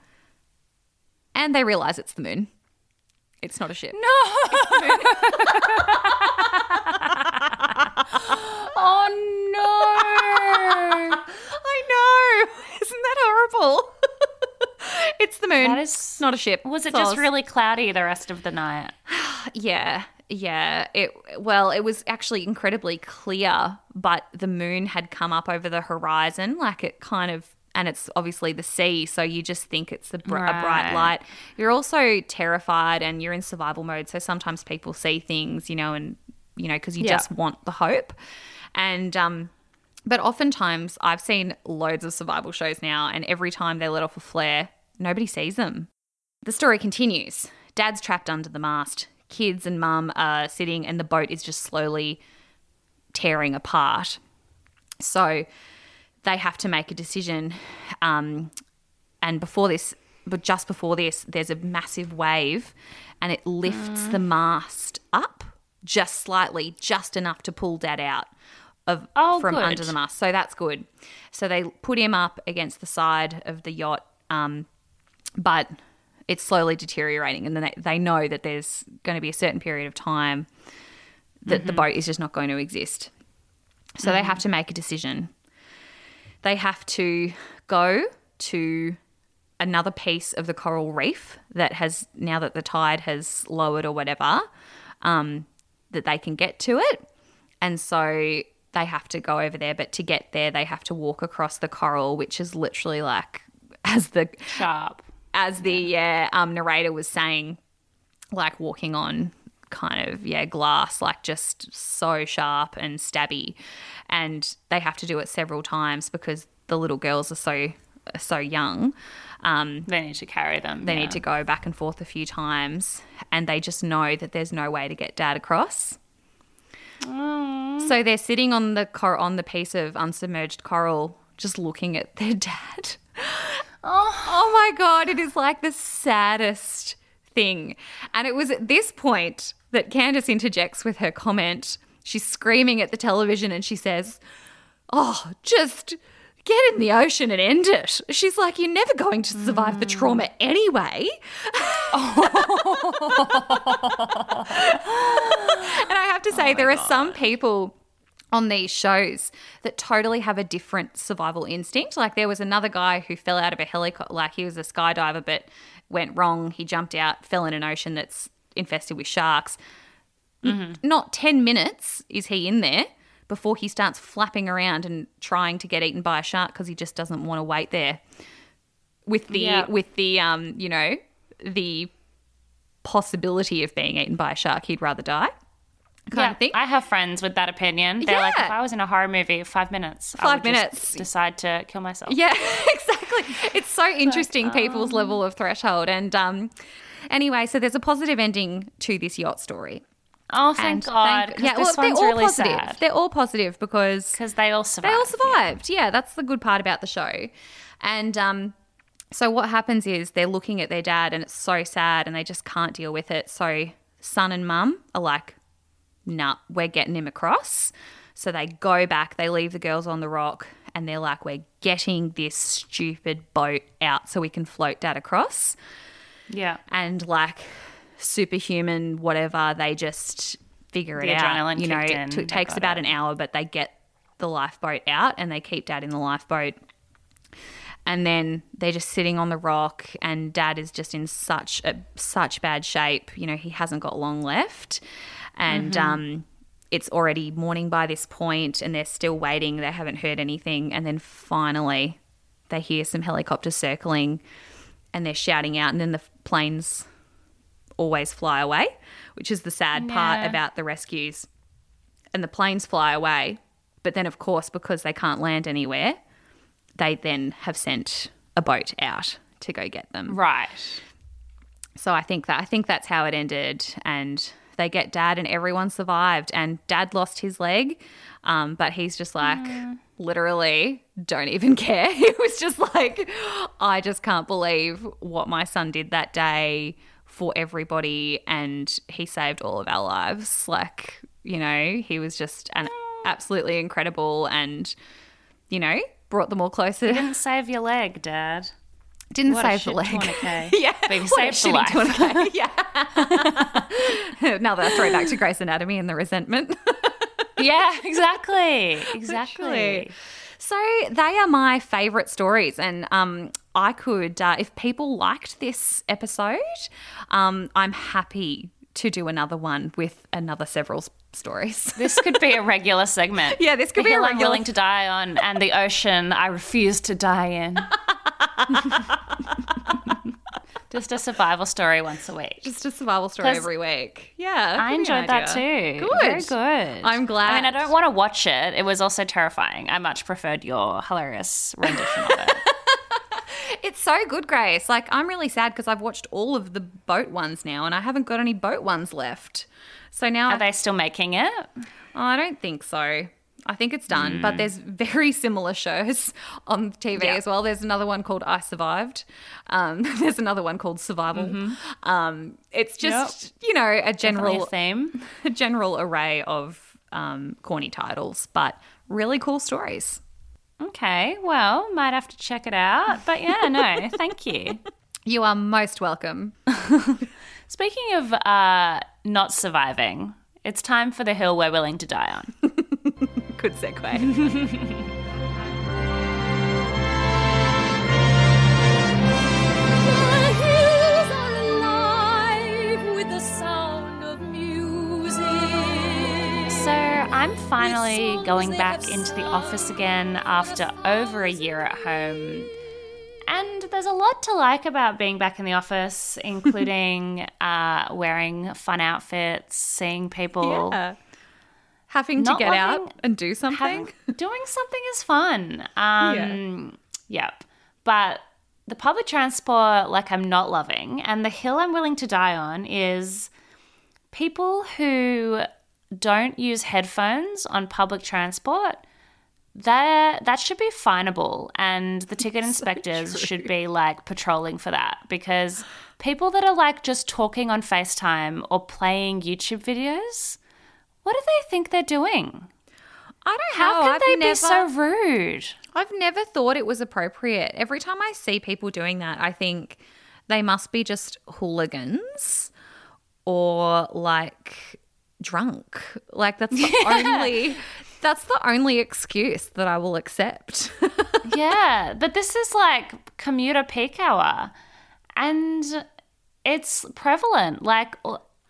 And they realize it's the moon. It's not a ship. No. oh no. I know. Isn't that horrible? it's the moon. That It's not a ship. Was it just Soz. really cloudy the rest of the night? Yeah, yeah. It well, it was actually incredibly clear, but the moon had come up over the horizon, like it kind of, and it's obviously the sea, so you just think it's a, br- a bright light. You're also terrified, and you're in survival mode, so sometimes people see things, you know, and you know, because you Yeah. just want the hope, and um. But oftentimes, I've seen loads of survival shows now, and every time they let off a flare, nobody sees them. The story continues. Dad's trapped under the mast. Kids and mum are sitting, and the boat is just slowly tearing apart. So they have to make a decision. Um, and before this, but just before this, there's a massive wave, and it lifts the mast up just slightly, just enough to pull Dad out of Oh, from good. under the mast. So that's good. So they put him up against the side of the yacht. Um, but it's slowly deteriorating and then they, they know that there's going to be a certain period of time that the boat is just not going to exist. So they have to make a decision. They have to go to another piece of the coral reef that has now that the tide has lowered or whatever um, that they can get to it. And so they have to go over there but to get there they have to walk across the coral which is literally like as the Sharp. As the yeah, um, narrator was saying, like walking on kind of yeah glass, like just so sharp and stabby, and they have to do it several times because the little girls are so are so young. Um, They need to carry them. they yeah. need to go back and forth a few times, and they just know that there's no way to get dad across. So they're sitting on the cor- on the piece of unsubmerged coral, just looking at their dad. Oh. Oh my god, it is like the saddest thing. And it was at this point that Candace interjects with her comment. She's screaming at the television and she says, "Oh, just get in the ocean and end it." She's like, "You're never going to survive the trauma anyway." and I have to say, oh there are some people on these shows that totally have a different survival instinct. Like there was another guy who fell out of a helicopter, like he was a skydiver, but went wrong. He jumped out, fell in an ocean that's infested with sharks. N- Not 10 minutes is he in there before he starts flapping around and trying to get eaten by a shark because he just doesn't want to wait there with the Yeah. with the um you know the possibility of being eaten by a shark he'd rather die kind yeah, of thing I have friends with that opinion. They're like, if I was in a horror movie, five minutes, I Five minutes. decide to kill myself. Yeah, exactly. It's so interesting people's level of threshold. And um, anyway, so there's a positive ending to this yacht story. Oh, thank And God. thank- yeah, well, they're all really positive. sad. They're all positive because Because they all survived. they all survived. Yeah. that's the good part about the show. And um, so what happens is they're looking at their dad, and it's so sad, and they just can't deal with it. So son and mum are like, "Nah, we're getting him across." So they go back. They leave the girls on the rock, and they're like, "We're getting this stupid boat out so we can float dad across." Yeah. and like superhuman whatever they just figure it The out adrenaline you know kicked it takes about it. an hour but they get the lifeboat out and they keep dad in the lifeboat and then they're just sitting on the rock and dad is just in such a such bad shape you know he hasn't got long left and Mm-hmm. um it's already morning by this point and they're still waiting. They haven't heard anything. And then finally they hear some helicopter circling and they're shouting out. And then the planes always fly away which is the sad part about the rescues. And the planes fly away but then of course because they can't land anywhere they then have sent a boat out to go get them. Right. so I think that I think that's how it ended, and they get dad, and everyone survived. And dad lost his leg, um, but he's just like literally don't even care. He was just like, I just can't believe what my son did that day for everybody, and he saved all of our lives. Like you know, he was just an absolutely incredible and you know, brought them all closer. Didn't save your leg, Dad. Didn't What save the leg. yeah, you saved the life. Yeah. Another throwback to Grey's Anatomy and the resentment. yeah, exactly. Exactly. So they are my favourite stories, and um, I could, uh, if people liked this episode, um, I'm happy to do another one with another several stories. This could be a regular segment. Yeah, this could the be a hill I'm willing to die on, and the ocean I refuse to die in. Just a survival story once a week. Just a survival story every week. Yeah, I could be an enjoyed that too. Good. Very good. I'm glad. I mean, I don't want to watch it. It was also terrifying. I much preferred your hilarious rendition of it. It's so good, Grace. Like, I'm really sad because I've watched all of the boat ones now, and I haven't got any boat ones left. So now Are they still making it? Oh, I don't think so. I think it's done, but there's very similar shows on TV. Yeah. as well. There's another one called I Survived. Um, there's another one called Survival. Um, it's just you know a Mm-hmm. General theme. a general array of um, corny titles, but really cool stories. Okay, well, might have to check it out. But yeah, no, thank you. You are most welcome. Speaking of uh, not surviving, it's time for the hill we're willing to die on. Good segue. So I'm finally going back into the office again after over a year at home. And there's a lot to like about being back in the office, including uh, wearing fun outfits, seeing people. yeah. Having to Not get out and do something. having, doing something is fun. Um, Yep. But the public transport, like, I'm not loving. And the hill I'm willing to die on is people who don't use headphones on public transport. That that should be finable, and the ticket inspectors should be like patrolling for that because people that are like just talking on FaceTime or playing YouTube videos, what do they think they're doing? I don't How know. How could I've they never, be so rude? I've never thought it was appropriate. Every time I see people doing that, I think they must be just hooligans or like drunk. Like that's the only that's the only excuse that I will accept. yeah, but this is like commuter peak hour, and it's prevalent. Like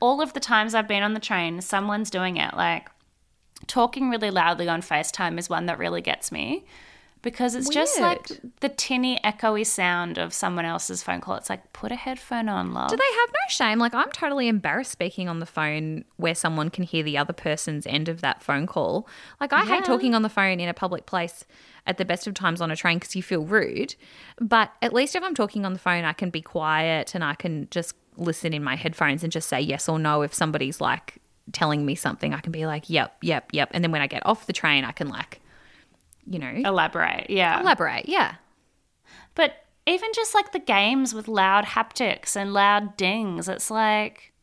all- of the times I've been on the train, someone's doing it. Like talking really loudly on FaceTime is one that really gets me because it's just like the tinny, echoey sound of someone else's phone call. It's like put a headphone on, love. Do they have no shame? Like I'm totally embarrassed speaking on the phone where someone can hear the other person's end of that phone call. Like I Yeah. hate talking on the phone in a public place at the best of times on a train because you feel rude. But at least if I'm talking on the phone, I can be quiet and I can just listen in my headphones and just say yes or no if somebody's like telling me something. I can be like, yep, yep, yep. And then when I get off the train, I can like, you know, Elaborate, yeah. elaborate. Yeah. But even just like the games with loud haptics and loud dings, it's like,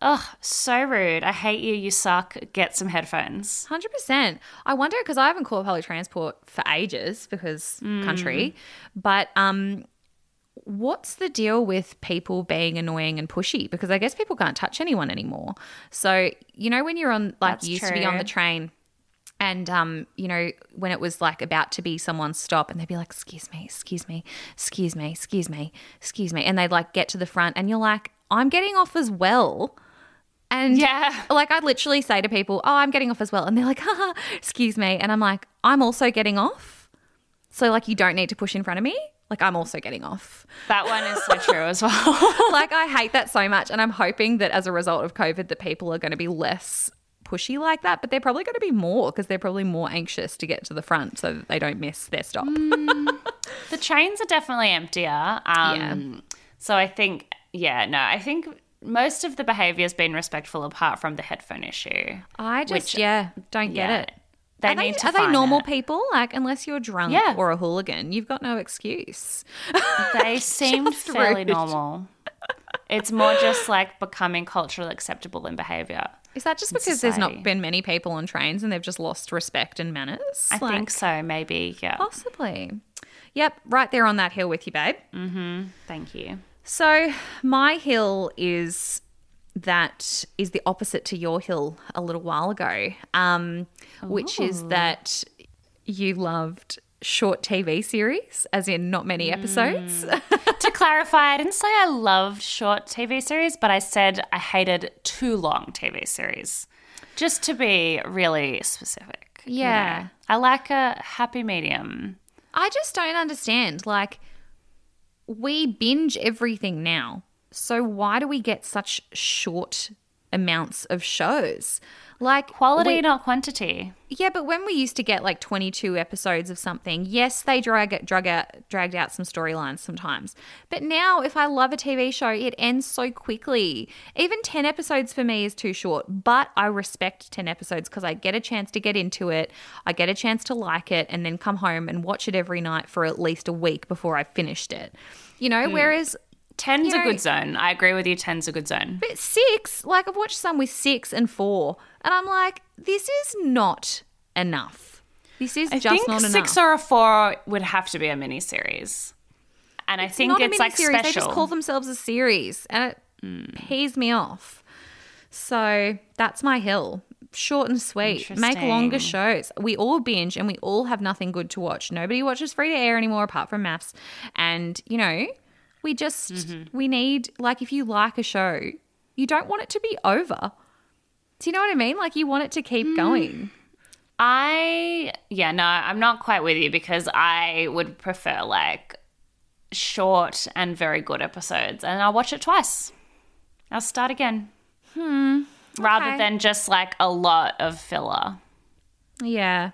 ugh, so rude. I hate you. You suck. Get some headphones. Hundred percent. I wonder because I haven't called public transport for ages because country, but um, what's the deal with people being annoying and pushy? Because I guess people can't touch anyone anymore. So you know when you're on like That's you used to be on the train. And um, you know, when it was like about to be someone's stop, and they'd be like, "Excuse me, excuse me, excuse me, excuse me, excuse me," and they'd like get to the front, and you're like, "I'm getting off as well." And Yeah. like I'd literally say to people, "Oh, I'm getting off as well," and they're like, "Haha, excuse me," and I'm like, "I'm also getting off." So like, you don't need to push in front of me. Like, I'm also getting off. That one is so true as well. like, I hate that so much, and I'm hoping that as a result of COVID, that people are going to be less pushy like that. But they're probably going to be more because they're probably more anxious to get to the front so that they don't miss their stop. the trains are definitely emptier. Um, So I think, yeah, no, I think most of the behavior has been respectful apart from the headphone issue. I just, Which- yeah, don't get it. They are they, need to are they normal it. people? Like, unless you're drunk Yeah. or a hooligan, you've got no excuse. They seemed fairly rude. normal. It's more just like becoming culturally acceptable in behavior. Is that just because there's not been many people on trains and they've just lost respect and manners? I think so, maybe. Yeah. Possibly. Yep, right there on that hill with you, babe. Mm-hmm. Thank you. So, my hill is that is the opposite to your hill a little while ago, um, which is that you loved short TV series, as in not many episodes. to clarify, I didn't say I loved short TV series, but I said I hated too long TV series. Just to be really specific. you Yeah. know. I like a happy medium. I just don't understand. Like, we binge everything now. So, why do we get such short amounts of shows? Like, Quality, we- not quantity. Yeah, but when we used to get like 22 episodes of something, yes, they drag it, drag out, dragged out some storylines sometimes. But now, if I love a TV show, it ends so quickly. Even 10 episodes for me is too short, but I respect 10 episodes because I get a chance to get into it, I get a chance to like it, and then come home and watch it every night for at least a week before I finished it. You know, hmm. whereas Ten's You a know- good zone. I agree with you. Ten's a good zone. but six, like I've watched some with six and four, and I'm like, this is not enough. This is I just not six enough. or a four would have to be a mini series, and I think it's a like miniseries. special. They just call themselves a series, and it pees me off. So that's my hill. Short and sweet. Make longer shows. We all binge and we all have nothing good to watch. Nobody watches free to air anymore apart from maths. And, you know, we just, Mm-hmm. we need, like, if you like a show, you don't want it to be over. Do you know what I mean? Like, you want it to keep Mm. going. I yeah no, I'm not quite with you because I would prefer like short and very good episodes, and I'll watch it twice. I'll start again. Hmm. Rather okay. than just like a lot of filler. Yeah.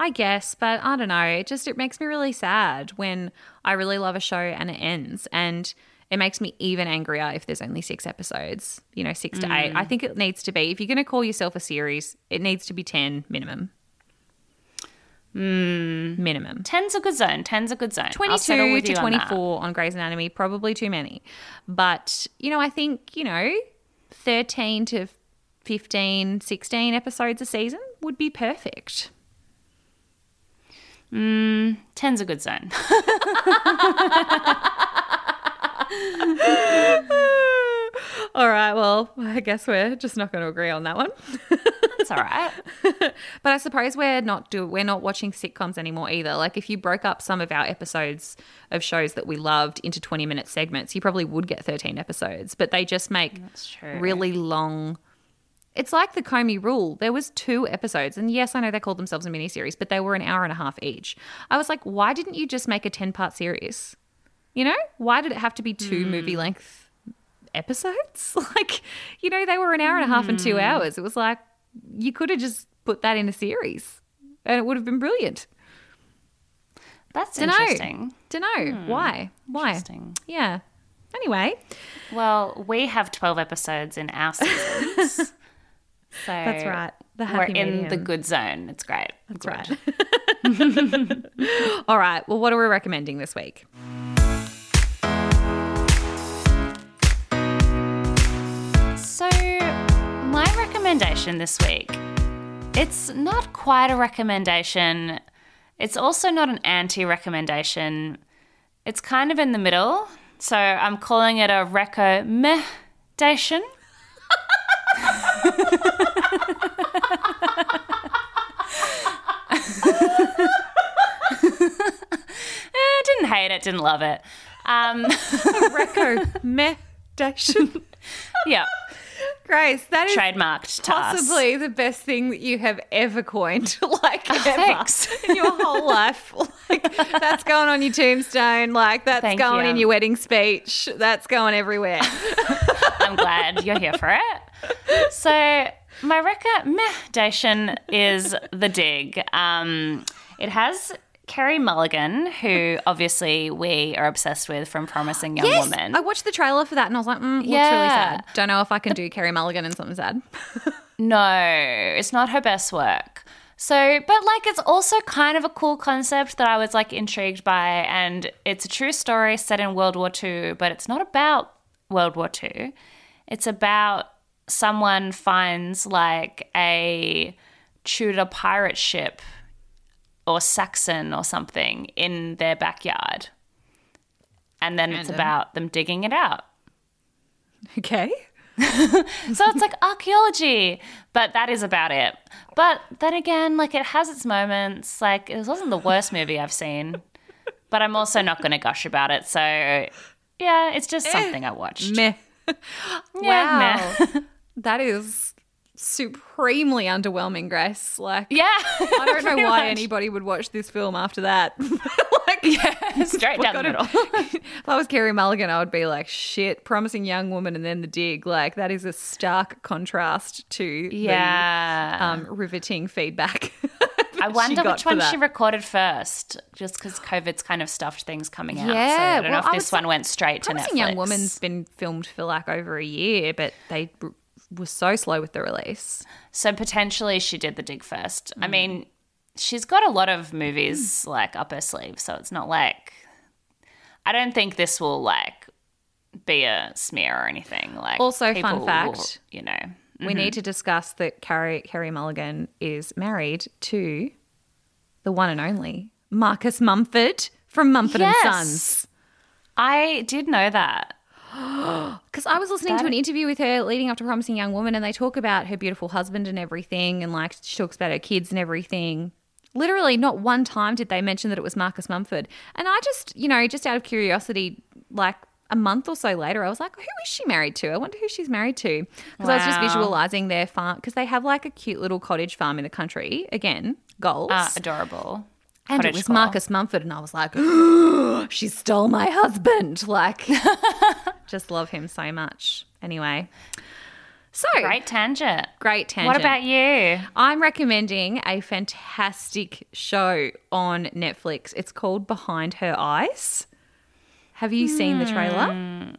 I guess, but I don't know. It just it makes me really sad when I really love a show and it ends and it makes me even angrier if there's only 6 episodes, you know, 6 to 8. Mm. I think it needs to be if you're going to call yourself a series, it needs to be 10 minimum. Hmm. Minimum. Ten's a good zone. Ten's a good zone. 22 with to you on that. 24 on, Grey's Anatomy, probably too many. But, you know, I think, you know, 13 to 15, 16 episodes a season would be perfect. Mm, ten's a good sign. All right, well, I guess we're just not going to agree on that one. That's all right. but I suppose we're not do we're not watching sitcoms anymore either. Like if you broke up some of our episodes of shows that we loved into 20 minute segments, you probably would get 13 episodes, but they just make really long it's like the Comey rule. There was two episodes, and yes, I know they called themselves a miniseries, but they were an hour and a half each. I was like, why didn't you just make a ten part series? You know, why did it have to be two hmm. movie length episodes? Like, you know, they were an hour and a half and two hmm. hours. It was like you could have just put that in a series, and it would have been brilliant. That's Dunno. interesting. Don't know hmm. why. Why? Interesting. Yeah. Anyway, Well, we have 12 episodes in our seasons. so that's right. The We're happy in the good zone. It's great. That's right. All right. Well, what are we recommending this week? So, my recommendation this week, it's not quite a recommendation. It's also not an anti-recommendation. It's kind of in the middle. So, I'm calling it a recommendation. Eh, didn't hate it, didn't love it. Um, Recommendation. yeah, Grace, that is trademarked to us. possibly the best thing that you have ever coined, like ever thanks. in your whole life. Like that's going on your tombstone. Like that's Thank going you. in your wedding speech. That's going everywhere. I'm glad you're here for it. So, my recommendation is The Dig. Um, it has Carey Mulligan, who obviously we are obsessed with from Promising Young Woman. I watched the trailer for that and I was like, mm, looks really Yeah. sad. Don't know if I can do Carey Mulligan and something sad. No, it's not her best work. So, but like it's also kind of a cool concept that I was like intrigued by. And it's a true story set in World War II, but it's not about World War II. It's about someone finds like a Tudor pirate ship or Saxon or something in their backyard. And then it's about them digging it out. Okay. So it's like archaeology, but that is about it. But then again, like it has its moments. Like it wasn't the worst movie I've seen, but I'm also not going to gush about it. So yeah, it's just eh, something I watched. Meh. Yeah, wow. meh. that is supremely underwhelming, Grace. Like, Yeah, I don't know why much. anybody would watch this film after that. like, Yeah, straight down the middle. if I was Carey Mulligan, I would be like, shit, promising young woman and then the dig. Like, that is a stark contrast to Yeah. the um, riveting feedback. I wonder which one that. she recorded first, just because COVID's kind of stuffed things coming out. so Yeah, I don't know well, I if this one went straight to Promising Netflix. Young Woman's been filmed for like over a year, but they were so slow with the release. So potentially she did the dig first. Mm. I mean, she's got a lot of movies like up her sleeve, so it's not like I don't think this will like be a smear or anything. Like Also, fun will, fact, you know. We need to discuss that Carey, Carey Mulligan is married to the one and only Marcus Mumford from Mumford Yes. and Sons. I did know that. Because I was listening to an interview with her leading up to Promising Young Woman, and they talk about her beautiful husband and everything, and like she talks about her kids and everything. Literally, not one time did they mention that it was Marcus Mumford. And I just, you know, just out of curiosity, like a month or so later, I was like, who is she married to? I wonder who she's married to. Because I was just visualizing their farm, because they have like a cute little cottage farm in the country. Again, goals. Uh, adorable. And it was core. Marcus Mumford, and I was like, she stole my husband. Like, just love him so much. Anyway, so Great tangent. great tangent. What about you? I'm recommending a fantastic show on Netflix. It's called Behind Her Eyes. Have you seen the trailer? Hmm.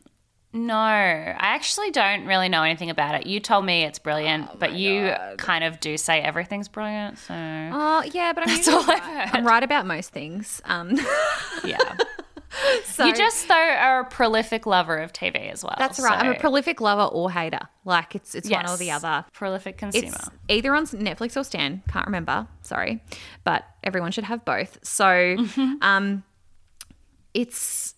No, I actually don't really know anything about it. You told me it's brilliant, Oh but you kind of do say everything's brilliant. So Oh, yeah, but I'm That's all I've right. heard. I'm right about most things. Um, yeah, so you just though are a prolific lover of TV as well. that's right. I'm a prolific lover or hater. Like it's it's one or the other. Prolific consumer. It's either on Netflix or Stan. Can't remember. Sorry, but everyone should have both. So, um, it's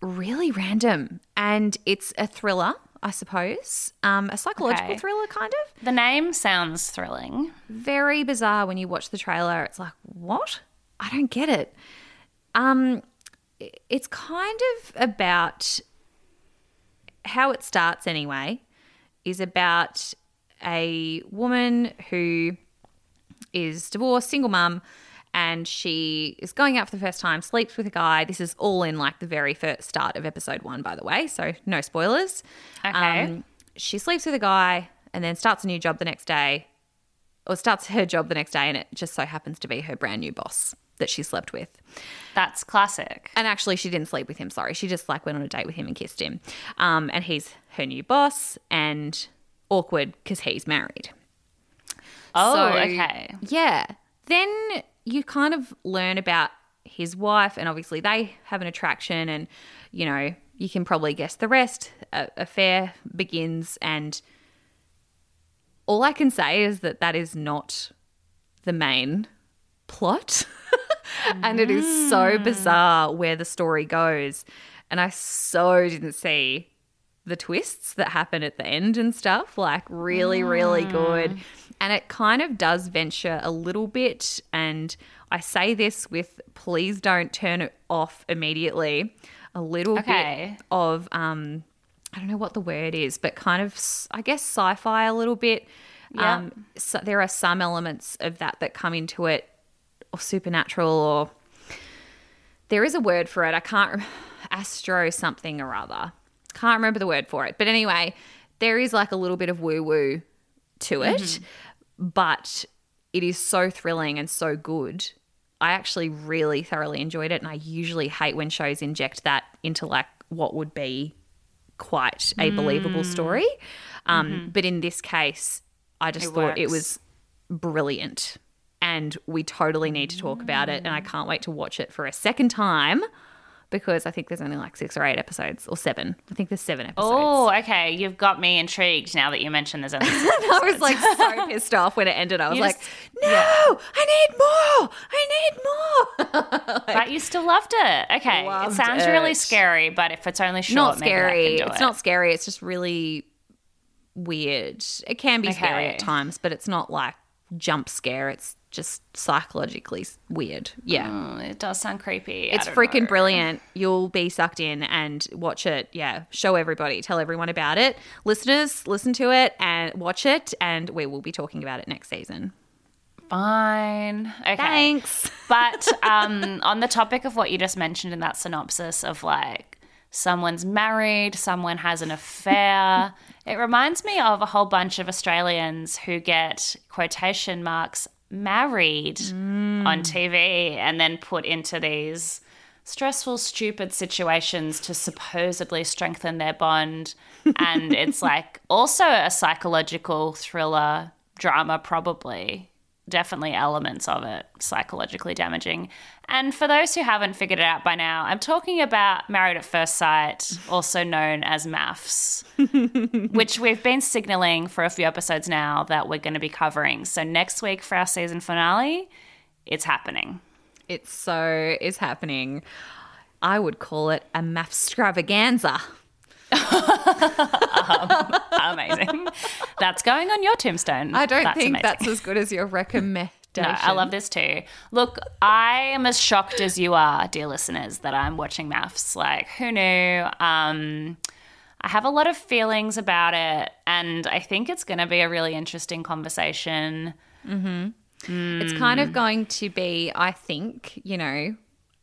really random, and it's a thriller, I suppose. Um, a psychological Okay. thriller, kind of. the name sounds thrilling. Very bizarre when you watch the trailer. It's like, what? I don't get it. Um, it's kind of about how it starts anyway. Is about a woman who is divorced, single mum, and she is going out for the first time, sleeps with a guy. This is all in like the very first start of episode one, by the way, so no spoilers. Okay. she sleeps with a guy and then starts a new job the next day, or starts her job the next day, and it just so happens to be her brand new boss that she slept with. That's classic. And actually, she didn't sleep with him. Sorry, she just like went on a date with him and kissed him. Um, and he's her new boss, and awkward because he's married. Oh, So, okay. Yeah. Then you kind of learn about his wife, and obviously they have an attraction, and you know, you can probably guess the rest. A affair begins, and all I can say is that that is not the main plot. and it is so mm. bizarre where the story goes. And I so didn't see the twists that happen at the end and stuff. Like, really, really good. And it kind of does venture a little bit. And I say this with please don't turn it off immediately. A little Okay. bit of, um, I don't know what the word is, but kind of, I guess, sci fi a little bit. Yeah. Um, so there are some elements of that that come into it, or supernatural, or there is a word for it. I can't astro something or other. Can't remember the word for it. But anyway, there is like a little bit of woo woo to it, mm-hmm. but it is so thrilling and so good. I actually really thoroughly enjoyed it, and I usually hate when shows inject that into like what would be quite a mm. believable story. Um, mm-hmm. But in this case, I just It thought it was brilliant. And we totally need to talk about it. And I can't wait to watch it for a second time because I think there's only like six or eight episodes or seven. I think there's seven episodes. Oh, okay. You've got me intrigued now that you mentioned there's only. I was like so pissed off when it ended. I was You like, just- no, I need more. I need more. but you still loved it. Okay. It Loved sounds really scary, but if it's only short, not scary. It's it. not scary. It's just really weird. It can be scary at times, but it's not like jump scare. It's just psychologically weird. Yeah. Mm, it does sound creepy. It's freaking know. brilliant. You'll be sucked in and watch it. Yeah. Show everybody. Tell everyone about it. Listeners, listen to it and watch it. And we will be talking about it next season. Fine. Okay. Thanks. But um, on the topic of what you just mentioned in that synopsis of like someone's married, someone has an affair, it reminds me of a whole bunch of Australians who get quotation marks married on mm. TV and then put into these stressful, stupid situations to supposedly strengthen their bond. And it's like also a psychological thriller drama, probably. Definitely elements of it psychologically damaging. And for those who haven't figured it out by now, I'm talking about Married at First Sight, also known as MAFS, which we've been signaling for a few episodes now that we're going to be covering. So next week for our season finale, it's happening. It so is happening. I would call it a mathstravaganza. Amazing. that's going on your tombstone. I don't That's think amazing. that's as good as your recommendation. No, I love this too. Look, I am as shocked as you are, dear listeners, that I'm watching MAFS. Like, who knew? Um, I have a lot of feelings about it, and I think it's going to be a really interesting conversation. Mm-hmm. Mm. It's kind of going to be, I think, you know,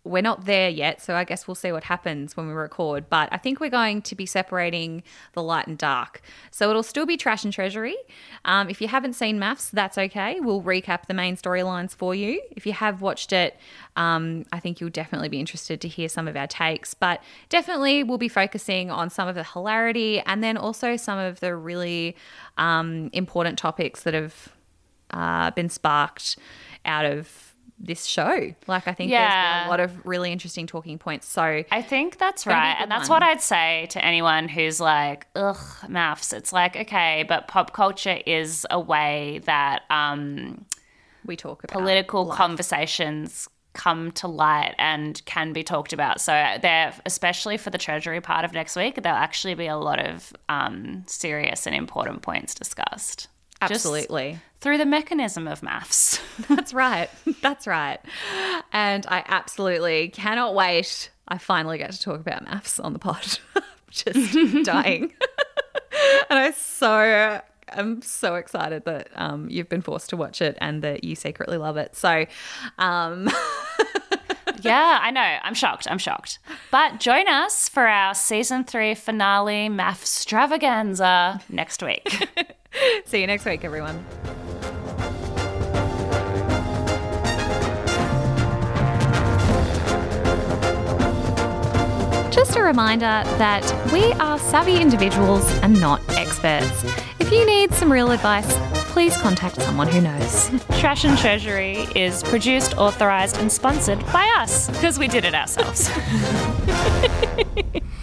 we're not there yet, so I guess we'll see what happens when we record. But I think we're going to be separating the light and dark. So it'll still be trash and treasury. Um, if you haven't seen MAFS, that's okay. We'll recap the main storylines for you. If you have watched it, um, I think you'll definitely be interested to hear some of our takes. But definitely, we'll be focusing on some of the hilarity and then also some of the really um, important topics that have uh, been sparked out of this show. Like, I think there's Yeah. been a lot of really interesting talking points. So, I think that's Gonna be a right. And that's one. what I'd say to anyone who's like, ugh, MAFS. It's like, okay, but pop culture is a way that um, we talk about political life. conversations come to light and can be talked about. So there, especially for the treasury part of next week, there'll actually be a lot of um, serious and important points discussed. Absolutely. through the mechanism of MAFS. That's right. That's right. And I absolutely cannot wait. I finally get to talk about MAFS on the pod. Just dying. and I so I'm so excited that um, you've been forced to watch it and that you secretly love it. So um, yeah, I know. I'm shocked. I'm shocked. But join us for our season three finale math extravaganza next week. see you next week, everyone. Just a reminder that we are savvy individuals and not experts. If you need some real advice, please contact someone who knows. Trash and Treasury is produced, authorized, and sponsored by us because we did it ourselves.